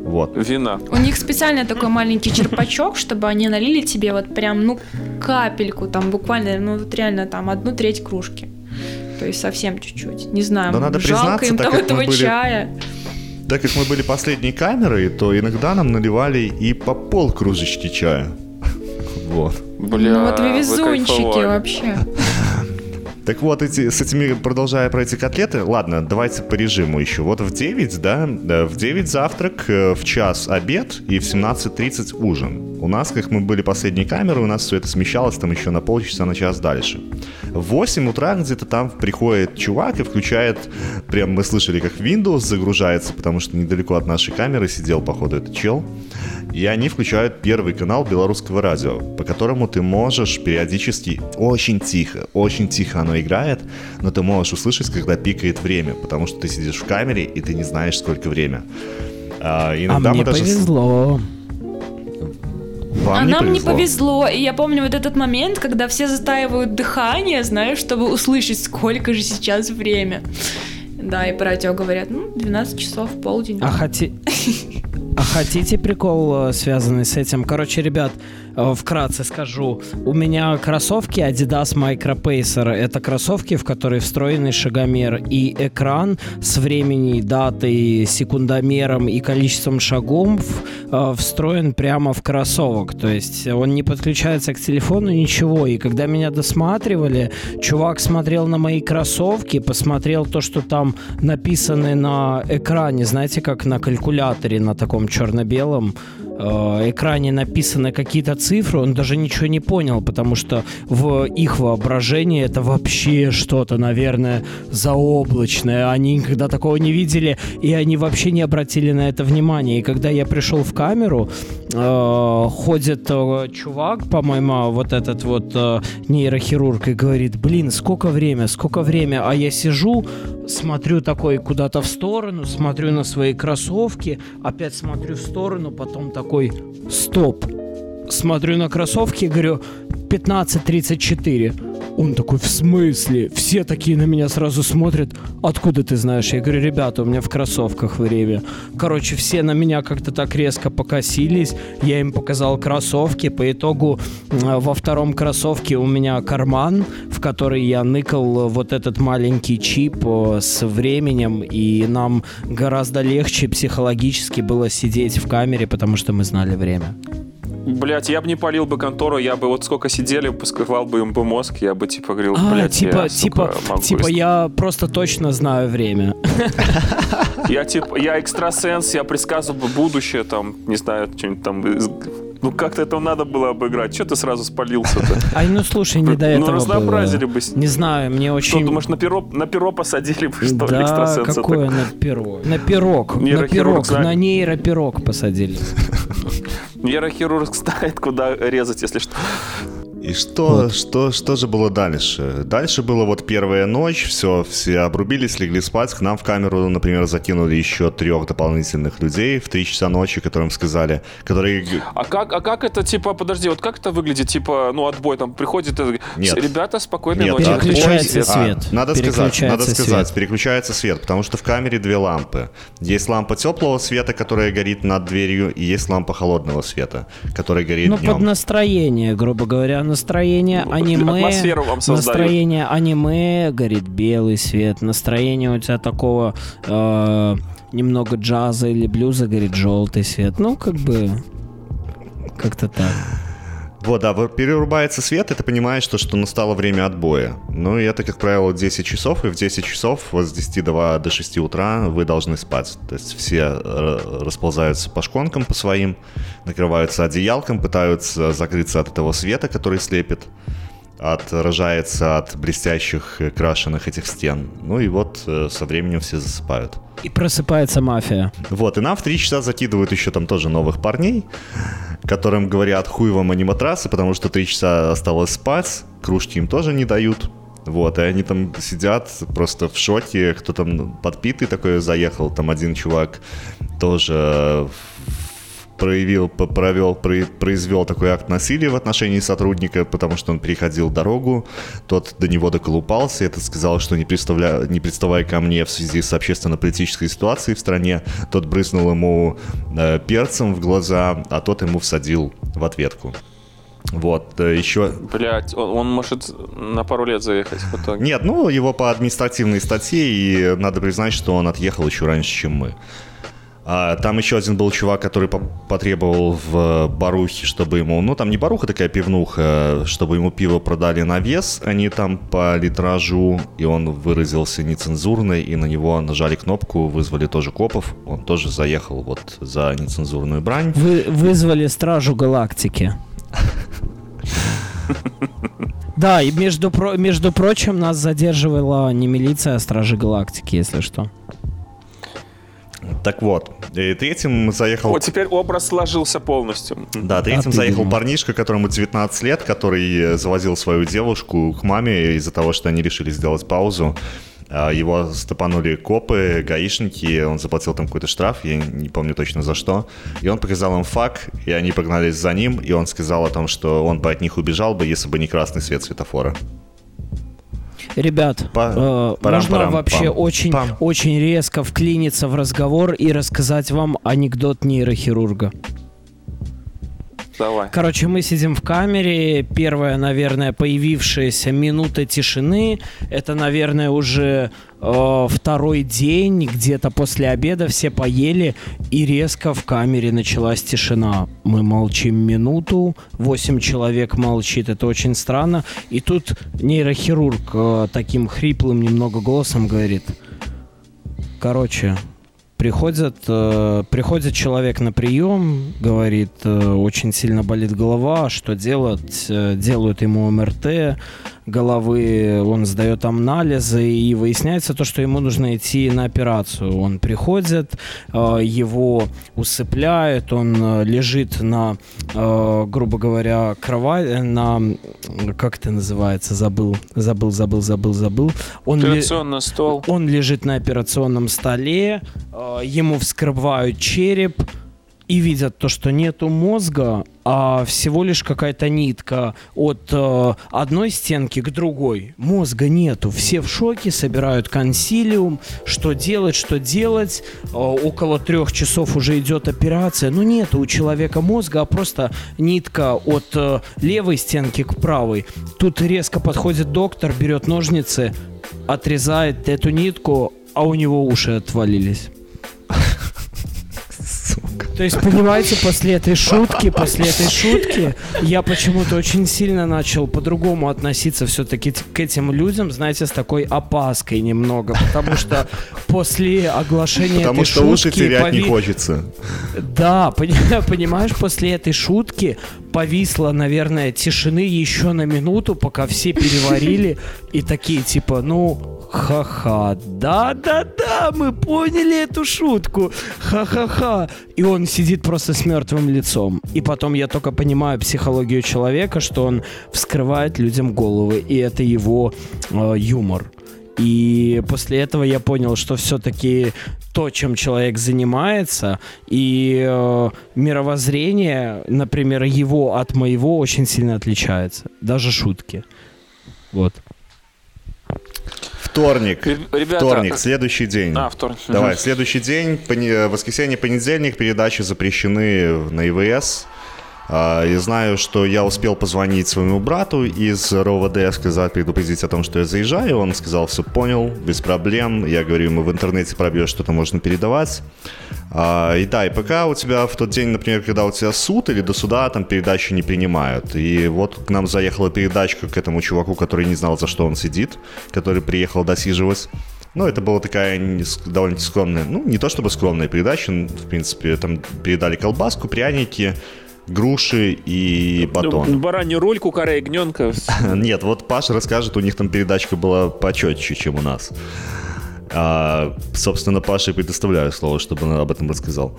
Вот. Вина. У них специально такой маленький черпачок, чтобы они налили тебе вот прям, ну, капельку, там буквально, ну, вот реально там одну треть кружки. То есть совсем чуть-чуть. Не знаю, Но надо жалко им там этого были... чая. Так как мы были последней камерой, то иногда нам наливали и по пол кружечки чая. (laughs) Вот. Бля, ну вот вы везунчики вообще. Так вот, эти, с этими, продолжая про эти котлеты, ладно, давайте по режиму еще. Вот в 9, да, в 9 завтрак, э, в час обед и в 17.30 ужин. У нас, как мы были последней камерой, у нас все это смещалось там еще на полчаса, на час дальше. В 8 утра где-то там приходит чувак и включает, прям мы слышали, как Windows загружается, потому что недалеко от нашей камеры сидел, походу, этот чел. И они включают первый канал белорусского радио, по которому ты можешь периодически, очень тихо, очень тихо оно играет, но ты можешь услышать, когда пикает время, потому что ты сидишь в камере и ты не знаешь, сколько время. А, иногда а мне даже... повезло. Вам а не нам повезло. не повезло. И я помню вот этот момент, когда все застаивают дыхание, знаешь, чтобы услышать, сколько же сейчас время. Да, и по радио говорят, ну, 12 часов, полдень. А, хоти... (laughs) а хотите прикол, э, связанный с этим? Короче, ребят, Э, вкратце скажу. У меня кроссовки Adidas Micro Pacer. Это кроссовки, в которые встроенный шагомер и экран с времени, датой, секундомером и количеством шагов э, встроен прямо в кроссовок. То есть он не подключается к телефону, ничего. И когда меня досматривали, чувак смотрел на мои кроссовки, посмотрел то, что там написано на экране, знаете, как на калькуляторе на таком черно-белом, экране написаны какие-то цифры, он даже ничего не понял, потому что в их воображении это вообще что-то, наверное, заоблачное. Они никогда такого не видели, и они вообще не обратили на это внимания. И когда я пришел в камеру, э, ходит э, чувак, по-моему, вот этот вот э, нейрохирург, и говорит, блин, сколько время, сколько время, а я сижу, смотрю такой куда-то в сторону, смотрю на свои кроссовки, опять смотрю в сторону, потом такой, стоп, смотрю на кроссовки, говорю, 15.34. Он такой, в смысле? Все такие на меня сразу смотрят. Откуда ты знаешь? Я говорю, ребята, у меня в кроссовках время. Короче, все на меня как-то так резко покосились. Я им показал кроссовки. По итогу во втором кроссовке у меня карман, в который я ныкал вот этот маленький чип с временем. И нам гораздо легче психологически было сидеть в камере, потому что мы знали время. Блять, я бы не полил бы контору, я бы вот сколько сидели, пускал бы им бы мозг, я бы типа говорил, а, блядь, типа, я, типа, сука, типа я просто точно знаю время. (laughs) Я типа, я экстрасенс, я предсказывал бы будущее, там, не знаю, что-нибудь там ну как-то это надо было обыграть. Что ты сразу спалился-то? (laughs) Ай, ну слушай, не до ну, этого Ну разнообразили бы. Не знаю, мне очень... Что, думаешь, на перо, на перо посадили бы, что да, экстрасенса? какое на перо? На пирог. На пирог, на нейропирог посадили. (laughs) Нейрохирург знает, куда резать, если что. И что, вот. что, что же было дальше? Дальше была вот первая ночь, все, все обрубились, легли спать. К нам в камеру, например, закинули еще трех дополнительных людей в 3 часа ночи, которым сказали, которые... А как, а как это, типа, подожди, вот как это выглядит, типа, ну, отбой, там, приходит, Нет. ребята, спокойной Нет, ночи. Переключается свет. А, надо сказать, надо сказать, свет. переключается свет, потому что в камере две лампы. Есть лампа теплого света, которая горит над дверью, и есть лампа холодного света, которая горит Ну, днем. под настроение, грубо говоря, настроение ну, (laughs) аниме, атмосферу вам настроение аниме, горит белый свет, настроение у тебя такого э, немного джаза или блюза, горит желтый свет. Ну, как бы, как-то так. Вот, да, перерубается свет, и ты понимаешь, что, что настало время отбоя. Ну, и это, как правило, 10 часов, и в 10 часов, вот с 10 до, до 6 утра вы должны спать. То есть все э, расползаются по шконкам по своим, накрываются одеялком, пытаются закрыться от этого света, который слепит отражается от блестящих крашеных этих стен. Ну и вот э, со временем все засыпают. И просыпается мафия. Вот, и нам в три часа закидывают еще там тоже новых парней, которым говорят хуй вам аниматрасы, потому что три часа осталось спать, кружки им тоже не дают. Вот, и они там сидят просто в шоке, кто там подпитый такой заехал, там один чувак тоже проявил, провел, произвел такой акт насилия в отношении сотрудника, потому что он переходил дорогу, тот до него доколупался, этот сказал, что не, представля... не представай ко мне в связи с общественно-политической ситуацией в стране, тот брызнул ему э, перцем в глаза, а тот ему всадил в ответку. Вот, э, еще... Блять, он, он может на пару лет заехать в итоге. Нет, ну, его по административной статье, и надо признать, что он отъехал еще раньше, чем мы. А, там еще один был чувак, который потребовал в барухе, чтобы ему, ну там не баруха такая пивнуха, чтобы ему пиво продали на вес, они там по литражу, и он выразился нецензурно, и на него нажали кнопку, вызвали тоже копов, он тоже заехал вот за нецензурную брань. Вы вызвали стражу галактики. Да, и между, между прочим, нас задерживала не милиция, а стражи галактики, если что. Так вот, и третьим заехал... Вот теперь образ сложился полностью. Да, третьим заехал парнишка, которому 19 лет, который завозил свою девушку к маме из-за того, что они решили сделать паузу. А, его стопанули копы, гаишники, он заплатил там какой-то штраф, я не помню точно за что. И он показал им фак, и они погнались за ним, и он сказал о том, что он бы от них убежал бы, если бы не красный свет светофора. Ребят, По, э, можно парам, вообще пам, очень, пам. очень резко вклиниться в разговор и рассказать вам анекдот нейрохирурга? Давай. Короче, мы сидим в камере. Первая, наверное, появившаяся минута тишины. Это, наверное, уже э, второй день, где-то после обеда все поели, и резко в камере началась тишина. Мы молчим минуту, восемь человек молчит, это очень странно. И тут нейрохирург э, таким хриплым немного голосом говорит, короче, Приходит, э, приходит человек на прием, говорит, э, очень сильно болит голова, что делать? Э, делают ему МРТ, головы, он сдает анализы, и выясняется то, что ему нужно идти на операцию. Он приходит, э, его усыпляют, он э, лежит на, э, грубо говоря, кровати, на, как это называется, забыл, забыл, забыл, забыл, забыл. Он Операционный ли, стол. Он лежит на операционном столе, ему вскрывают череп, и видят то, что нету мозга, а всего лишь какая-то нитка от э, одной стенки к другой. Мозга нету. Все в шоке, собирают консилиум, что делать, что делать. Э, около трех часов уже идет операция. Но нету у человека мозга, а просто нитка от э, левой стенки к правой. Тут резко подходит доктор, берет ножницы, отрезает эту нитку, а у него уши отвалились. (laughs) То есть, понимаете, после этой шутки, после этой шутки, я почему-то очень сильно начал по-другому относиться все-таки к этим людям, знаете, с такой опаской немного, потому что после оглашения потому этой что шутки... уши терять пови... не хочется. Да, (laughs) понимаешь, после этой шутки повисла, наверное, тишины еще на минуту, пока все переварили и такие, типа, ну, Ха-ха, да-да-да, мы поняли эту шутку. Ха-ха-ха. И он сидит просто с мертвым лицом. И потом я только понимаю психологию человека, что он вскрывает людям головы, и это его э, юмор. И после этого я понял, что все-таки то, чем человек занимается, и э, мировоззрение, например, его от моего очень сильно отличается. Даже шутки. Вот. Вторник. Ребята, вторник, следующий день. А, вторник. Давай, угу. следующий день, пони... воскресенье, понедельник, передачи запрещены на ИВС. А, и знаю, что я успел позвонить своему брату из РОВД, сказать, предупредить о том, что я заезжаю. Он сказал, все понял, без проблем. Я говорю ему, в интернете пробьешь, что-то можно передавать. А, и да, и пока у тебя в тот день, например, когда у тебя суд или до суда, там передачи не принимают. И вот к нам заехала передачка к этому чуваку, который не знал, за что он сидит, который приехал досиживать. Ну, это была такая довольно скромная, ну, не то чтобы скромная передача, в принципе, там передали колбаску, пряники, груши и батон. Ну, баранью рульку, кора ягненка. (laughs) Нет, вот Паша расскажет, у них там передачка была почетче, чем у нас. А, собственно, Паше предоставляю слово, чтобы он об этом рассказал.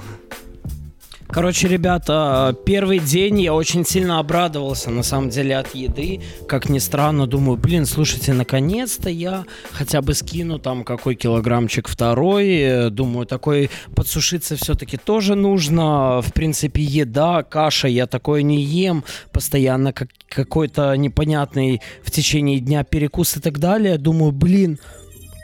Короче, ребята, первый день я очень сильно обрадовался, на самом деле, от еды. Как ни странно, думаю, блин, слушайте, наконец-то я хотя бы скину там какой килограммчик второй. Думаю, такой подсушиться все-таки тоже нужно. В принципе, еда, каша, я такое не ем. Постоянно как, какой-то непонятный в течение дня перекус и так далее. Думаю, блин,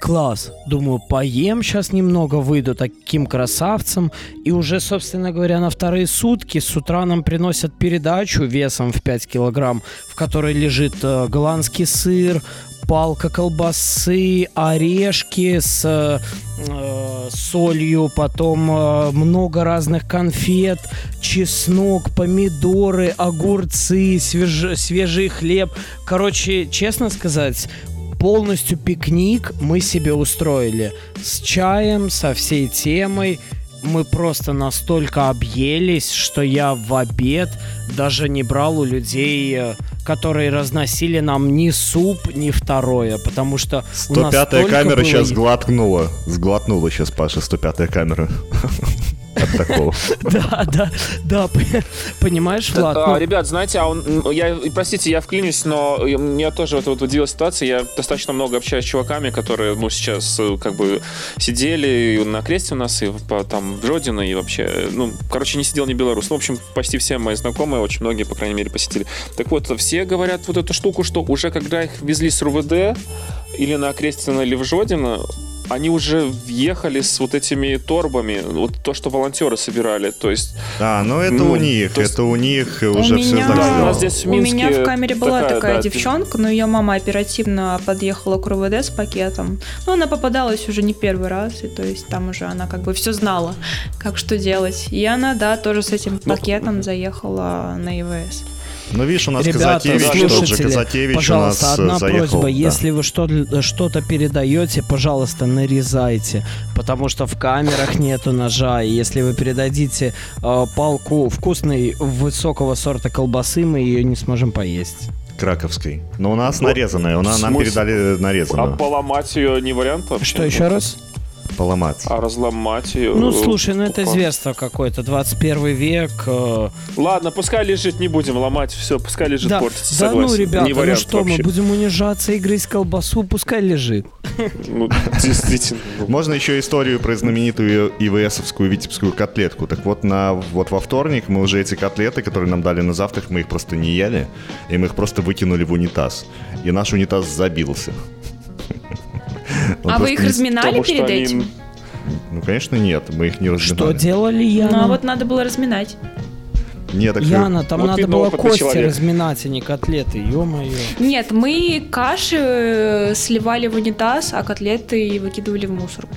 класс. Думаю, поем сейчас немного, выйду таким красавцем. И уже, собственно говоря, на вторые сутки с утра нам приносят передачу весом в 5 килограмм, в которой лежит э, голландский сыр, палка колбасы, орешки с э, солью, потом э, много разных конфет, чеснок, помидоры, огурцы, свеж, свежий хлеб. Короче, честно сказать, полностью пикник мы себе устроили с чаем, со всей темой. Мы просто настолько объелись, что я в обед даже не брал у людей, э, которые разносили нам ни суп, ни второе, потому что 105-я камера было... сейчас сглотнула. Сглотнула сейчас Паша 105-я камера (laughs) от такого. (laughs) Да, да, да, понимаешь, Влад? А, ну ребят, знаете, а он, я, простите, я вклинюсь, но мне тоже вот удивила ситуация. Я достаточно много общаюсь с чуваками, которые, ну, сейчас э, как бы сидели на кресте у нас, и там в Жодино, и вообще, ну, короче, не сидел ни белорус. Ну, в общем, почти все мои знакомые, очень многие, по крайней мере, посетили. Так вот, все говорят вот эту штуку, что уже когда их везли с РУВД, или на Крестина, или в Жодино, они уже въехали с вот этими торбами, вот то, что волонтеры собирали, то есть... Да, но это ну, у них, есть... это у них уже у все меня... Да, у, здесь в, Минске у меня в камере была такая, такая да, девчонка, но ее мама оперативно подъехала к РУВД с пакетом. Ну, она попадалась уже не первый раз, и то есть там уже она как бы все знала, как что делать. И она, да, тоже с этим ну, пакетом ну, заехала на ИВС. Ну, видишь, у нас Ребята, Казакевич, тот же Казакевич пожалуйста, у нас одна заехал. просьба, да. если вы что- что-то передаете, пожалуйста, нарезайте, потому что в камерах нету ножа, и если вы передадите э, палку вкусной высокого сорта колбасы, мы ее не сможем поесть. Краковской. Но у нас вот. нарезанная, у нас, нам передали нарезанную. А поломать ее не вариант вообще? Что, еще раз? Поломать. А разломать ее... Ну, слушай, ну это зверство какое-то, 21 век. Э... Ладно, пускай лежит, не будем ломать, все, пускай лежит, да. портится, Да согласен. ну, ребята, не ну что, вообще. мы будем унижаться и грызть колбасу, пускай лежит. Ну, действительно. Можно еще историю про знаменитую ИВСовскую витебскую котлетку. Так вот, на, вот во вторник мы уже эти котлеты, которые нам дали на завтрак, мы их просто не ели, и мы их просто выкинули в унитаз. И наш унитаз забился. А вы их разминали перед этим? Ну, конечно, нет, мы их не разминали. Что делали, Яна? Ну, а вот надо было разминать. Нет, так Яна, там вот надо было кости человек. разминать, а не котлеты, ё-моё. Нет, мы каши э, сливали в унитаз, а котлеты выкидывали в мусорку.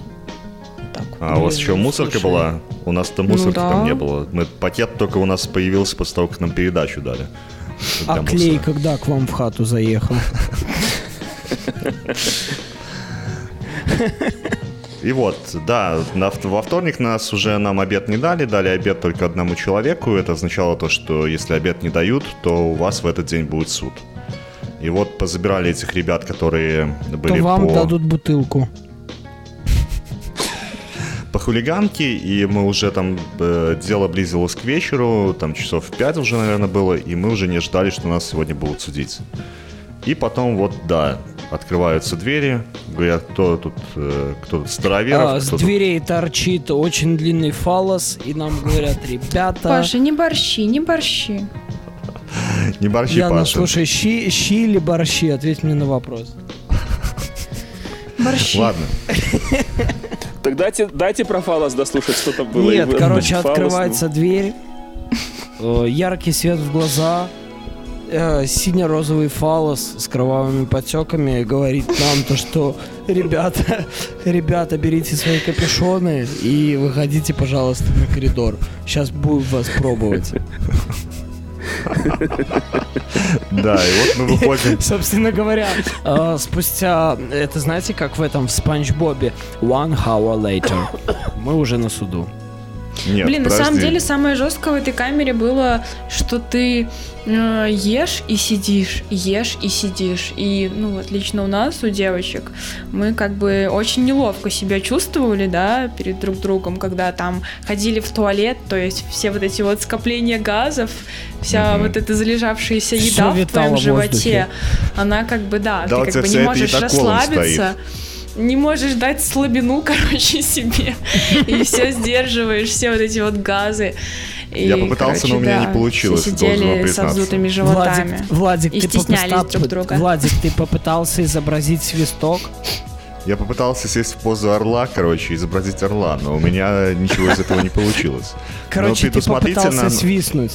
Так. А у вас еще мусорка Слушай. была? У нас то мусорки ну, да. там не было. Мы, пакет только у нас появился после того, как нам передачу дали. А клей мусора. когда к вам в хату заехал? (laughs) И вот, да, на, во вторник нас уже нам обед не дали, дали обед только одному человеку. Это означало то, что если обед не дают, то у вас в этот день будет суд. И вот позабирали этих ребят, которые были то вам по... дадут бутылку. По хулиганке, и мы уже там, э, дело близилось к вечеру, там часов в пять уже, наверное, было, и мы уже не ждали, что нас сегодня будут судить. И потом вот, да, открываются двери, говорят, кто тут, э, кто тут староверов. А, с дверей тут... торчит очень длинный фалос, и нам говорят, ребята... Паша, не борщи, не борщи. (laughs) Не борщи, Яна, Паша. слушай, щи, щи или борщи? Ответь мне на вопрос. Борщи. Ладно. (laughs) Так дайте, дайте про фалос дослушать, что там было. Нет, короче, открывается дверь, э, яркий свет в глаза, э, сине-розовый фалос с кровавыми подтеками говорит нам то, что ребята, (laughs) ребята, берите свои капюшоны и выходите, пожалуйста, на коридор. Сейчас будем вас пробовать. Да, и вот мы выходим. (laughs) Собственно говоря, э, спустя, это знаете, как в этом в Спанч Бобе, one hour later, мы уже на суду. Нет, Блин, подожди. на самом деле самое жесткое в этой камере было, что ты э, ешь и сидишь, ешь и сидишь. И, ну, вот лично у нас, у девочек, мы как бы очень неловко себя чувствовали, да, перед друг другом, когда там ходили в туалет, то есть все вот эти вот скопления газов, вся угу. вот эта залежавшаяся еда Все в твоем животе, она как бы, да, да ты как бы не можешь расслабиться. Стоит не можешь дать слабину, (laughs) короче, себе. И все сдерживаешь, все вот эти вот газы. И, я попытался, короче, но у меня да, не получилось. Все сидели с вздутыми животами. Владик, Владик и ты стеснялись попыта... друг друга. Владик, ты попытался изобразить свисток? Я попытался сесть в позу орла, короче, изобразить орла, но у меня ничего из этого не получилось. Короче, ты попытался свистнуть.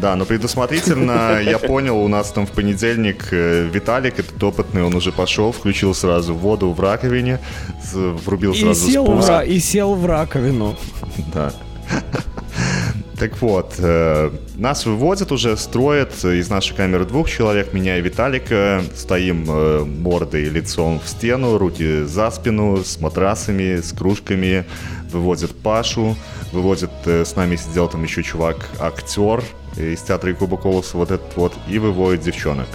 Да, но предусмотрительно я понял, у нас там в понедельник э, Виталик, этот опытный, он уже пошел, включил сразу воду в раковине, врубил сразу и сел, спуск. В, и сел в раковину. Да. Так вот, э, нас выводят уже, строят из нашей камеры двух человек, меня и Виталика. Стоим э, мордой, лицом в стену, руки за спину, с матрасами, с кружками. Выводят Пашу, выводят, э, с нами сидел там еще чувак, актер, из театра Якуба Колоса, вот этот вот, и выводит девчонок.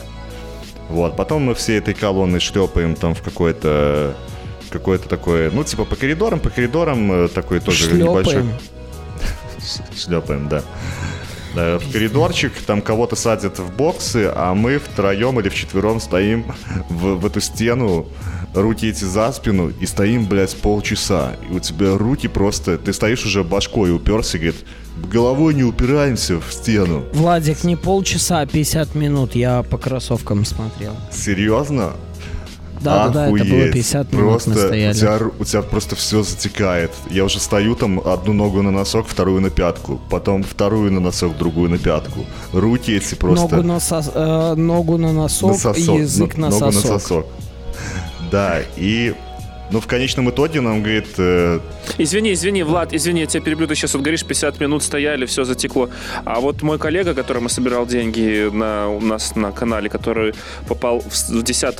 Вот, потом мы все этой колонной шлепаем там в какое-то какое-то такое, ну, типа по коридорам, по коридорам э, такой тоже Шлепаем. небольшой... (laughs) Шлепаем, да. В коридорчик, там кого-то садят в боксы, а мы втроем или вчетвером стоим (laughs) в, в эту стену, руки эти за спину, и стоим, блядь, полчаса. И у тебя руки просто... Ты стоишь уже башкой уперся, говорит, головой не упираемся в стену. Владик, не полчаса, а 50 минут. Я по кроссовкам смотрел. Серьезно? Да, Охуеть. да, да, это было 50 минут просто У тебя, у тебя просто все затекает. Я уже стою там одну ногу на носок, вторую на пятку, потом вторую на носок, другую на пятку. Руки эти просто... Ногу на, сос, э, ногу на носок, на сосок, язык на, ногу сосок. на сосок. Да, и ну, в конечном итоге нам говорит... Э... Извини, извини, Влад, извини, я тебя перебью, ты сейчас вот говоришь, 50 минут стояли, все затекло. А вот мой коллега, которому собирал деньги на, у нас на канале, который попал в 10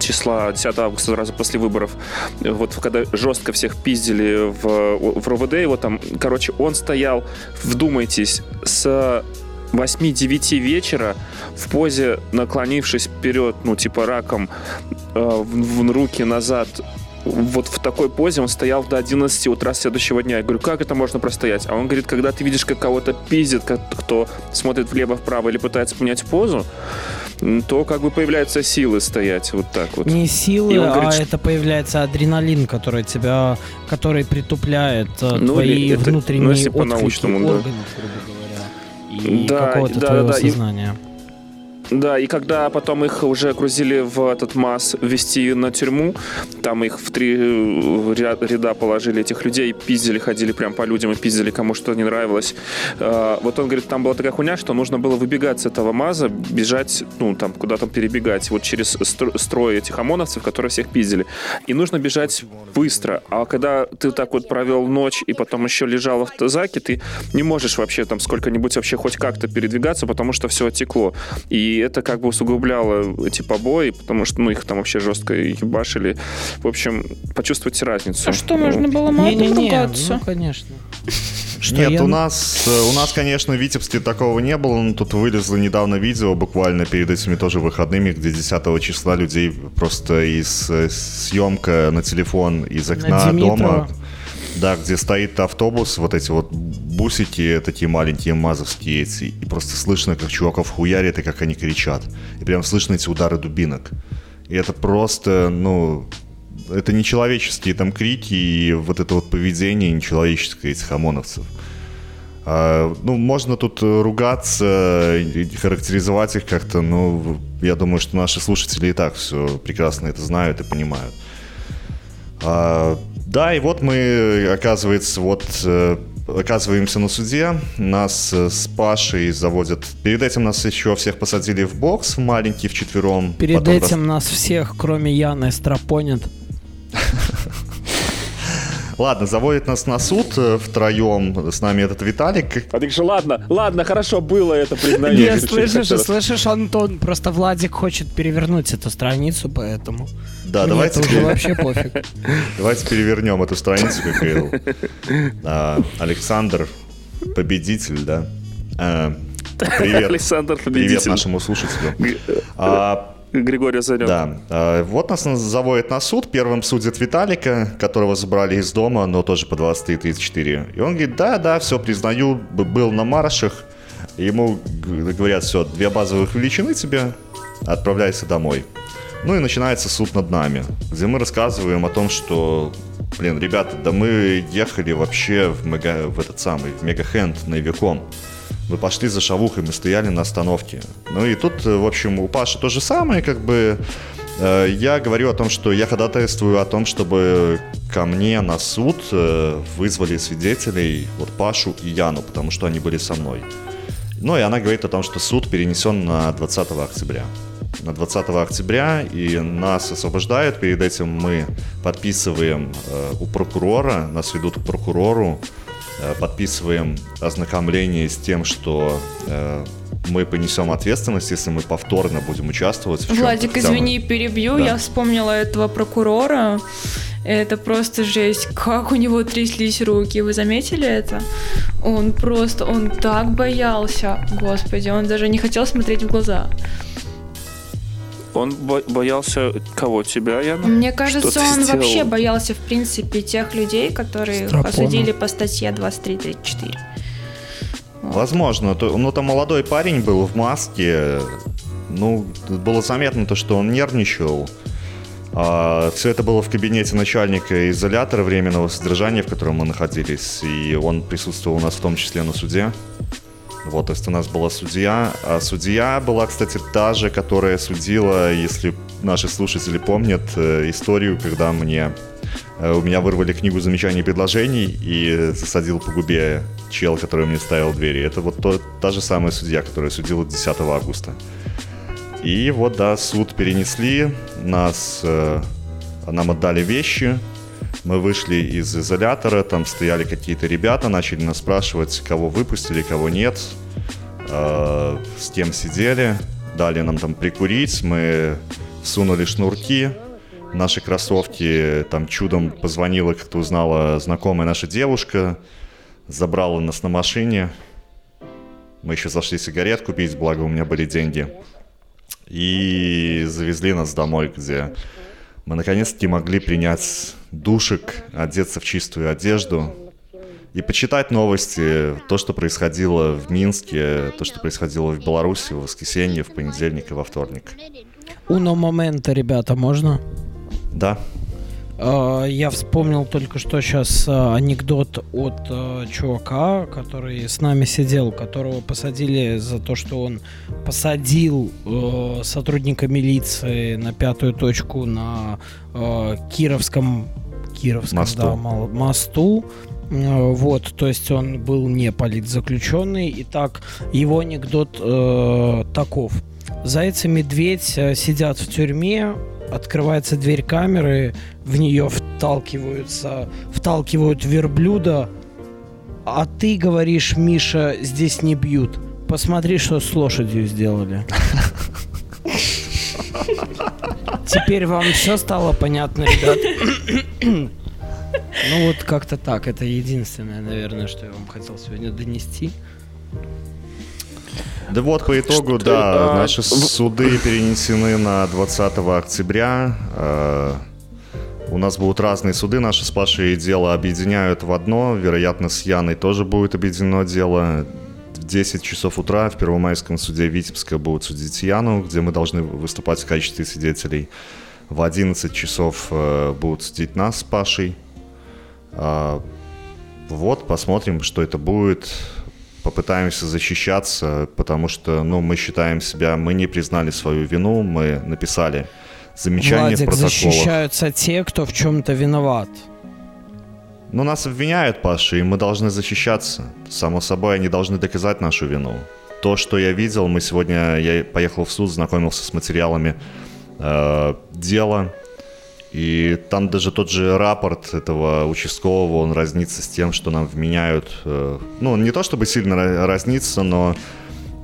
числа, 10 августа, сразу после выборов, вот когда жестко всех пиздили в, в РОВД, его там, короче, он стоял, вдумайтесь, с 8-9 вечера в позе, наклонившись вперед, ну, типа раком, э, в, в руки назад, вот в такой позе он стоял до 11 утра следующего дня. Я говорю, как это можно простоять? А он говорит, когда ты видишь, как кого-то пиздит, кто смотрит влево-вправо или пытается поменять позу, то как бы появляются силы стоять вот так вот. Не силы, а говорит, а что... это появляется адреналин, который тебя, который притупляет э, ну, твои это, внутренние ну, если отклики органов, грубо говоря, и да, какого-то да, твоего да, сознания. И да, и когда потом их уже грузили в этот МАЗ вести на тюрьму, там их в три э, ряда положили этих людей, пиздили, ходили прям по людям и пиздили, кому что не нравилось. А, вот он говорит, там была такая хуйня, что нужно было выбегать с этого МАЗа, бежать, ну, там, куда там перебегать, вот через строй этих ОМОНовцев, которые всех пиздили. И нужно бежать быстро. А когда ты так вот провел ночь и потом еще лежал в автозаке, ты не можешь вообще там сколько-нибудь вообще хоть как-то передвигаться, потому что все отекло. И и это как бы усугубляло эти побои, потому что, ну, их там вообще жестко ебашили. В общем, почувствуйте разницу. А что, можно было матом не, не, не, ругаться? Ну, конечно. Что Нет, я... у нас, у нас, конечно, в Витебске такого не было, но тут вылезло недавно видео, буквально перед этими тоже выходными, где 10 числа людей просто из э, съемка на телефон из окна на дома да, где стоит автобус, вот эти вот бусики такие маленькие, мазовские эти, и просто слышно, как чуваков хуярит и как они кричат. И прям слышно эти удары дубинок. И это просто, ну, это нечеловеческие там крики и вот это вот поведение нечеловеческое этих ОМОНовцев. А, ну, можно тут ругаться, характеризовать их как-то, но я думаю, что наши слушатели и так все прекрасно это знают и понимают. А, да, и вот мы, оказывается, вот э, оказываемся на суде, нас э, с Пашей заводят. Перед этим нас еще всех посадили в бокс, в маленький, в четвером. Перед Потом этим раз... нас всех, кроме Яны, стропонят. (laughs) Ладно, заводит нас на суд э, втроем. С нами этот Виталик. А ты же ладно, ладно, хорошо было это признание. Нет, слышишь, слышишь, Антон, просто Владик хочет перевернуть эту страницу, поэтому... Да, Мне давайте... уже вообще пофиг. (laughs) Давайте перевернем эту страницу, как говорил а, Александр, победитель, да? (laughs) А, привет. Александр, победитель. Привет нашему слушателю. А, Григорий Зарек. Да. А, вот нас заводят на суд. Первым судит Виталика, которого забрали из дома, но тоже по 23-34. И он говорит, да, да, все признаю, был на маршах. Ему говорят, все, две базовых величины тебе, отправляйся домой. Ну и начинается суд над нами, где мы рассказываем о том, что, блин, ребята, да мы ехали вообще в, мега, в этот самый, в Мегахенд на Ивиком. Мы пошли за шавухой, мы стояли на остановке. Ну и тут, э, в общем, у Паши то же самое, как бы э, я говорю о том, что я ходатайствую о том, чтобы ко мне на суд э, вызвали свидетелей, вот Пашу и Яну, потому что они были со мной. Ну и она говорит о том, что суд перенесен на 20 октября. На 20 октября и нас освобождают. Перед этим мы подписываем у прокурора, нас ведут к прокурору, подписываем ознакомление с тем, что э, мы понесем ответственность, если мы повторно будем участвовать в Владик, извини, перебью. Да. Я вспомнила этого прокурора. Это просто жесть. Как у него тряслись руки. Вы заметили это? Он просто, он так боялся. Господи, он даже не хотел смотреть в глаза. Он бо- боялся кого? Тебя, Яна? Мне кажется, он сделал? вообще боялся, в принципе, тех людей, которые Страпона. осудили по статье 2334. Возможно. То, ну, там молодой парень был в маске. Ну, было заметно то, что он нервничал. А, все это было в кабинете начальника изолятора временного содержания, в котором мы находились. И он присутствовал у нас в том числе на суде. Вот, то есть у нас была судья. А судья была, кстати, та же, которая судила, если наши слушатели помнят, э, историю, когда мне э, у меня вырвали книгу замечаний и предложений и засадил по губе чел, который мне ставил двери. Это вот то, та же самая судья, которая судила 10 августа. И вот, да, суд перенесли, нас э, нам отдали вещи, мы вышли из изолятора, там стояли какие-то ребята, начали нас спрашивать, кого выпустили, кого нет, э, с кем сидели, дали нам там прикурить, мы сунули шнурки, наши кроссовки, там чудом позвонила, как-то узнала знакомая наша девушка, забрала нас на машине, мы еще зашли сигарет купить, благо у меня были деньги, и завезли нас домой, где мы наконец-таки могли принять душек, одеться в чистую одежду и почитать новости, то, что происходило в Минске, то, что происходило в Беларуси в воскресенье, в понедельник и во вторник. Уно момента, ребята, можно? Да. А, я вспомнил только что сейчас а, анекдот от а, чувака, который с нами сидел, которого посадили за то, что он посадил сотрудника милиции на пятую точку на Кировском, Кировском мосту. Да, мосту. Вот, то есть он был не политзаключенный. Итак, его анекдот э, таков. Заяц и медведь сидят в тюрьме, открывается дверь камеры, в нее вталкиваются, вталкивают верблюда, а ты говоришь, Миша, здесь не бьют. Посмотри, что с лошадью сделали. Теперь вам все стало понятно, ребят. Ну вот как-то так. Это единственное, наверное, что я вам хотел сегодня донести. Да вот, по итогу, да, а, наши суды перенесены на 20 октября. Э, у нас будут разные суды, наши с Пашей дело объединяют в одно. Вероятно, с Яной тоже будет объединено дело. В 10 часов утра в Первомайском суде Витебска будут судить Яну, где мы должны выступать в качестве свидетелей. В 11 часов э, будут судить нас с Пашей. Э, вот, посмотрим, что это будет попытаемся защищаться, потому что, ну, мы считаем себя, мы не признали свою вину, мы написали замечания Владик, в протоколах. защищаются те, кто в чем-то виноват. Ну, нас обвиняют, Паша, и мы должны защищаться. Само собой, они должны доказать нашу вину. То, что я видел, мы сегодня, я поехал в суд, знакомился с материалами э, дела, и там даже тот же рапорт этого участкового, он разнится с тем, что нам вменяют. Э, ну, не то чтобы сильно разнится, но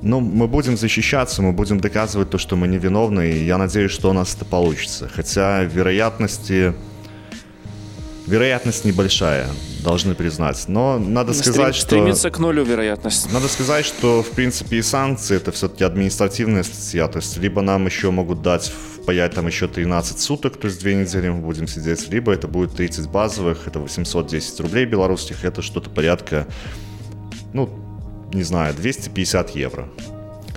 ну, мы будем защищаться, мы будем доказывать то, что мы невиновны, и я надеюсь, что у нас это получится. Хотя вероятности... Вероятность небольшая, должны признать. Но надо сказать, что... Стремится к нулю вероятность. Надо сказать, что, в принципе, и санкции это все-таки административная статья. То есть, либо нам еще могут дать впаять там еще 13 суток, то есть две недели мы будем сидеть, либо это будет 30 базовых, это 810 рублей белорусских, это что-то порядка, ну, не знаю, 250 евро.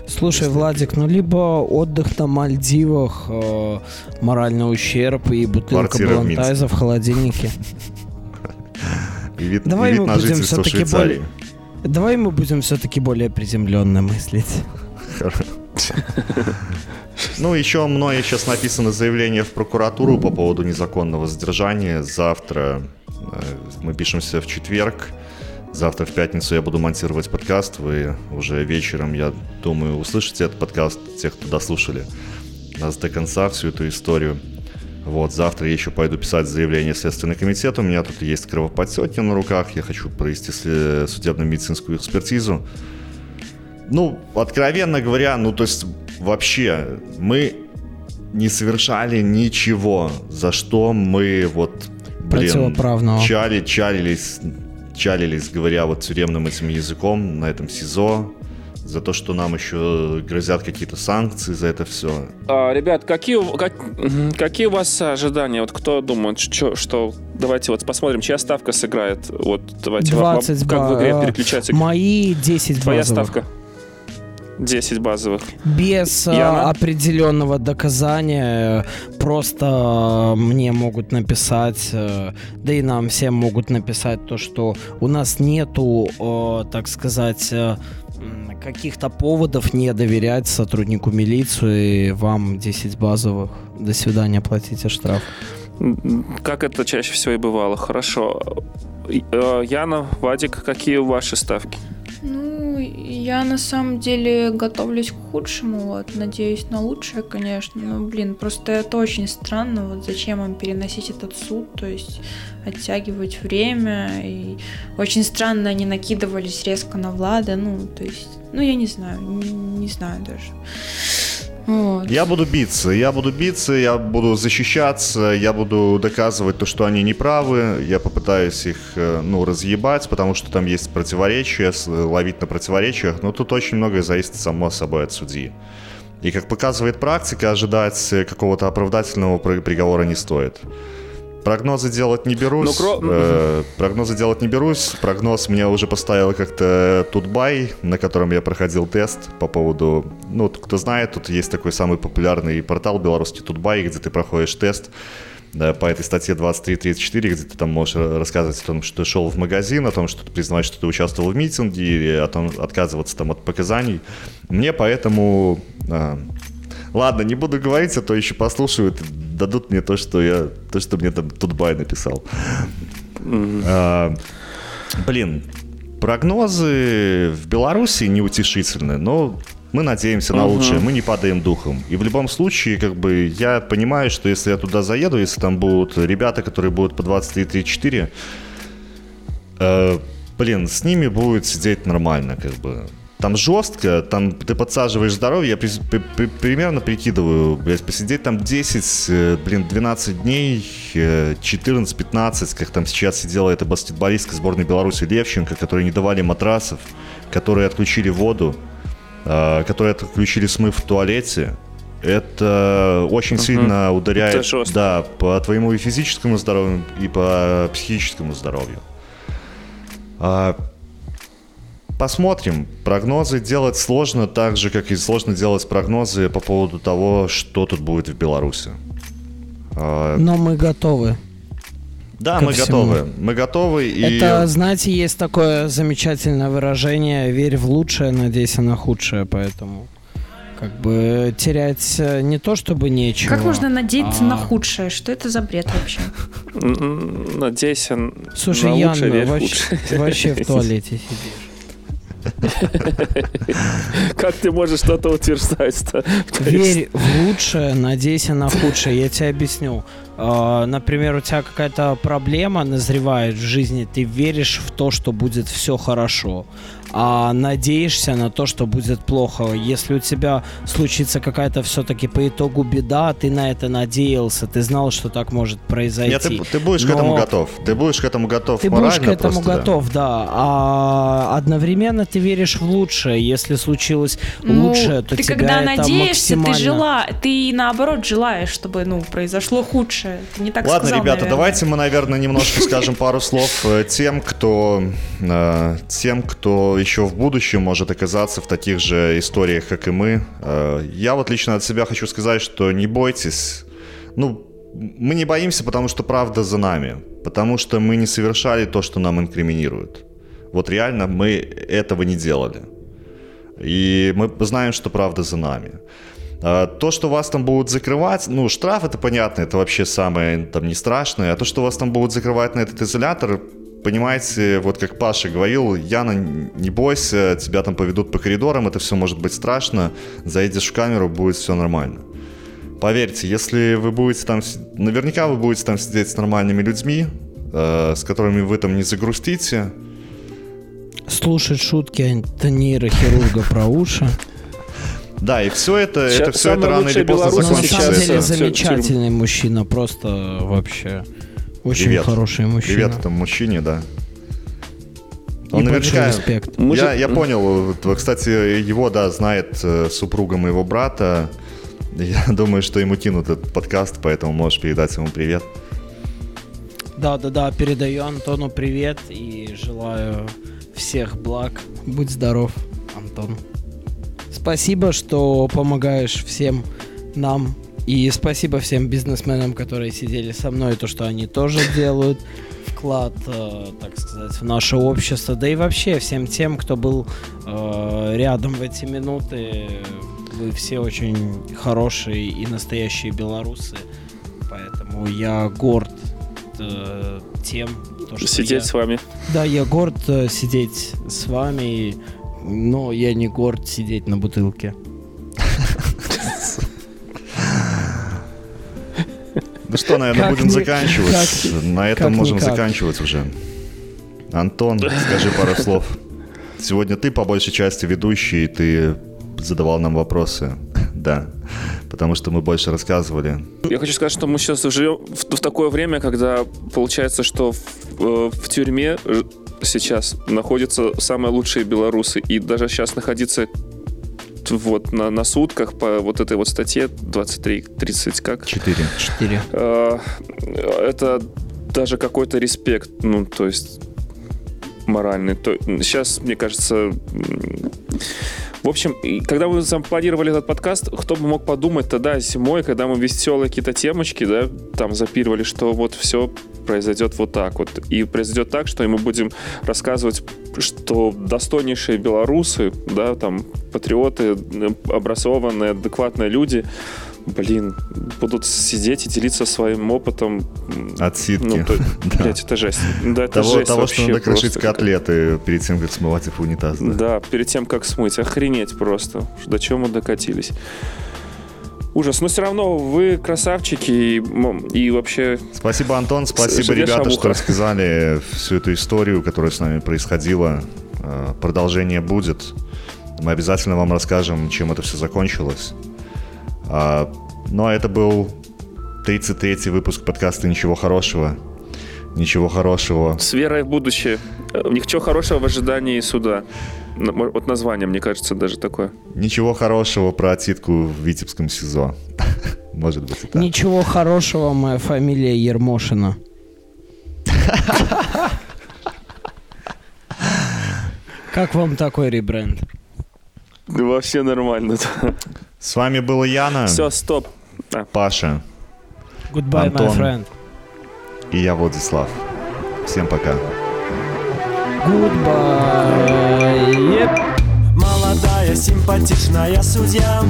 Слушай. Владик, ну либо отдых на Мальдивах, э, моральный ущерб и бутылка балантайза в, в холодильнике. (laughs) И вид, Давай и вид мы на будем все-таки более... Давай мы будем все-таки более приземленно мыслить. Ну, еще мной сейчас написано заявление в прокуратуру по поводу незаконного задержания. Завтра э, мы пишемся в четверг. Завтра в пятницу я буду монтировать подкаст. Вы уже вечером, я думаю, услышите этот подкаст, те, кто дослушали нас до конца, всю эту историю. Вот, завтра я еще пойду писать заявление в Следственный комитет. У меня тут есть кровоподтеки на руках. Я хочу провести судебно-медицинскую экспертизу. Ну, откровенно говоря, ну, то есть вообще мы не совершали ничего, за что мы вот, блин, чали, чалились, чалились, говоря вот тюремным этим языком на этом СИЗО, за то, что нам еще грозят какие-то санкции за это все. А, ребят, какие, как, какие у вас ожидания? Вот кто думает, что, что... Давайте вот посмотрим, чья ставка сыграет. Вот давайте 20 вам, как в игре переключаться. Мои 10 Твоя базовых. ставка? 10 базовых. Без Я... определенного доказания просто мне могут написать, э, да и нам всем могут написать то, что у нас нету, так сказать, э, каких-то поводов не доверять сотруднику милиции, вам 10 базовых. До свидания, платите штраф. Как это чаще всего и бывало. Хорошо. Э, Яна, Вадик, какие ваши ставки? Я на самом деле готовлюсь к худшему, вот, надеюсь на лучшее, конечно, но, блин, просто это очень странно, вот зачем им переносить этот суд, то есть оттягивать время, и очень странно они накидывались резко на Влада, ну, то есть, ну, я не знаю, не, не знаю даже. Вот. Я буду биться, я буду биться, я буду защищаться, я буду доказывать то, что они неправы, я попытаюсь их, э, ну, разъебать, потому что там есть противоречия, ловить на противоречиях, но тут очень многое зависит само собой от судьи. И как показывает практика, ожидать какого-то оправдательного приговора не стоит. Прогнозы делать не берусь. Ну, кро... э, прогнозы делать не берусь. Прогноз мне уже поставил как-то Тутбай, на котором я проходил тест по поводу... Ну, кто знает, тут есть такой самый популярный портал белорусский Тутбай, где ты проходишь тест да, по этой статье 23.34, где ты там можешь рассказывать о том, что ты шел в магазин, о том, что ты признаваешь, что ты участвовал в митинге, или о том, отказываться там от показаний. Мне поэтому... А, ладно, не буду говорить, а то еще послушают дадут мне то, что я, то, что мне там Тутбай написал. Mm-hmm. А, блин, прогнозы в Беларуси неутешительны, но мы надеемся на лучшее, мы не падаем духом. И в любом случае, как бы, я понимаю, что если я туда заеду, если там будут ребята, которые будут по 23-34, э, блин, с ними будет сидеть нормально, как бы там жестко, там ты подсаживаешь здоровье, я при, при, при, примерно прикидываю, блядь, посидеть там 10, э, блин, 12 дней, 14-15, э, как там сейчас сидела эта баскетболистка сборной Беларуси Левченко, которые не давали матрасов, которые отключили воду, э, которые отключили смыв в туалете, это очень угу. сильно ударяет, да, по твоему и физическому здоровью, и по психическому здоровью. А, Посмотрим. Прогнозы делать сложно, так же, как и сложно делать прогнозы по поводу того, что тут будет в Беларуси. А, Но мы готовы. Да, мы всему. готовы. Мы готовы. И... Это, знаете, есть такое замечательное выражение «верь в лучшее, надейся на худшее», поэтому как бы терять э, не то чтобы нечего. Как можно надеяться а... на худшее? Что это за бред вообще? Надейся Слушай, на лучшее, Ян, вообще, вообще в (laughs) туалете сидишь. (laughs) Как ты можешь что-то утверждать-то? Верь в лучшее, надейся на худшее. Я тебе объясню. А, например, у тебя какая-то проблема назревает в жизни, ты веришь в то, что будет все хорошо а надеешься на то, что будет плохо. Если у тебя случится какая-то все-таки по итогу беда, ты на это надеялся, ты знал, что так может произойти. Нет, ты, ты будешь Но... к этому готов. Ты будешь к этому готов. Ты будешь к этому просто, готов, да. да. А одновременно ты веришь в лучшее. Если случилось ну, лучшее, то ты тебя когда это надеешься, максимально... ты жела, ты наоборот желаешь, чтобы ну произошло худшее. Ты не так Ладно, сказал, ребята, наверное. давайте мы, наверное, немножко скажем (laughs) пару слов э, тем, кто э, тем, кто еще в будущем может оказаться в таких же историях, как и мы. Э, я вот лично от себя хочу сказать, что не бойтесь. Ну, мы не боимся, потому что правда за нами. Потому что мы не совершали то, что нам инкриминируют. Вот реально мы этого не делали. И мы знаем, что правда за нами. Э, то, что вас там будут закрывать, ну, штраф это понятно, это вообще самое там не страшное. А то, что вас там будут закрывать на этот изолятор, понимаете, вот как Паша говорил, Яна, не бойся, тебя там поведут по коридорам, это все может быть страшно, зайдешь в камеру, будет все нормально. Поверьте, если вы будете там, наверняка вы будете там сидеть с нормальными людьми, э, с которыми вы там не загрустите. Слушать шутки антонира хирурга про уши. Да, и все это, это все это рано или поздно закончится. На самом деле замечательный мужчина, просто вообще. Очень Привет. хороший мужчина. Привет этому мужчине, да. Он И наверняка... респект. Я, я понял. Кстати, его, да, знает э, супруга моего брата. Я (laughs) думаю, что ему кинут этот подкаст, поэтому можешь передать ему привет. Да, да, да, передаю Антону привет и желаю всех благ. Будь здоров, Антон. Спасибо, что помогаешь всем нам и спасибо всем бизнесменам, которые сидели со мной, то, что они тоже делают вклад, э, так сказать, в наше общество, да и вообще всем тем, кто был э, рядом в эти минуты. Вы все очень хорошие и настоящие белорусы, поэтому я горд э, тем, то, что сидеть я... с вами. Да, я горд э, сидеть с вами. Но я не горд сидеть на бутылке. Ну что, наверное, будем заканчивать. На этом можем заканчивать уже. Антон, скажи пару (laughs) слов. Сегодня ты по большей части ведущий, ты задавал нам вопросы. (laughs) Да, потому что мы больше рассказывали. Я хочу сказать, что мы сейчас живем в, в такое время, когда получается, что в, э, в тюрьме сейчас находятся самые лучшие белорусы. И даже сейчас находиться вот на, на сутках по вот этой вот статье 23-30 как? 4. 4. Э, это даже какой-то респект, ну, то есть моральный. То, сейчас, мне кажется, в общем, когда мы сам планировали этот подкаст, кто бы мог подумать тогда зимой, когда мы веселые какие-то темочки, да, там запировали, что вот все произойдет вот так вот. И произойдет так, что мы будем рассказывать, что достойнейшие белорусы, да, там, патриоты, образованные, адекватные люди, блин, будут сидеть и делиться своим опытом. Отсидки. Ну, то, (laughs) да. Блядь, это жесть. Да, это того, жесть того что надо крошить котлеты перед тем, как смывать их в унитаз. Да? да, перед тем, как смыть. Охренеть просто. До чего мы докатились. Ужас. Но все равно вы красавчики и, и вообще... Спасибо, Антон. Спасибо, ребята, что рассказали всю эту историю, которая с нами происходила. Э, продолжение будет. Мы обязательно вам расскажем, чем это все закончилось. А, ну, а это был 33-й выпуск подкаста «Ничего хорошего». Ничего хорошего. С верой в будущее. Э, ничего хорошего в ожидании суда. Вот название, мне кажется, даже такое. Ничего хорошего про отсидку в Витебском СИЗО. (laughs) Может быть и так. Ничего хорошего, моя фамилия Ермошина. Как вам такой ребренд? Вообще нормально. С вами был Яна. Все, стоп. Паша. Goodbye, Антон, my friend. И я Владислав. Всем пока. Goodbye. Yep. Молодая симпатичная судья.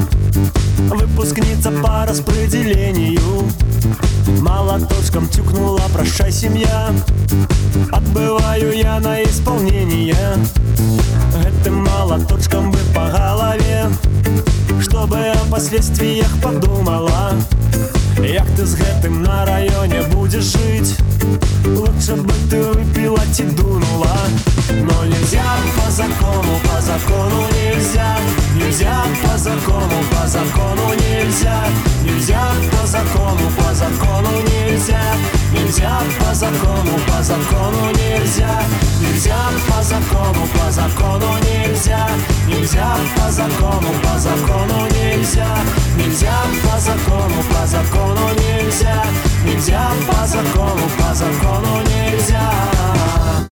Выпускница по распределению. Молоточком тюкнула, прощай, семья. Отбываю я на исполнение. Этим молоточком бы по голове Чтобы о последствиях подумала Як ты с гэтым на районе будешь жить Лучше бы ты выпила и дунула. Но нельзя по закону, по закону нельзя. Нельзя по закону, по закону нельзя. Нельзя по закону, по закону нельзя. Нельзя по закону, по закону нельзя. Нельзя по закону, по закону нельзя. Нельзя по закону, по закону нельзя. Нельзя по закону, по закону закону нельзя. Нельзя по закону, по закону нельзя.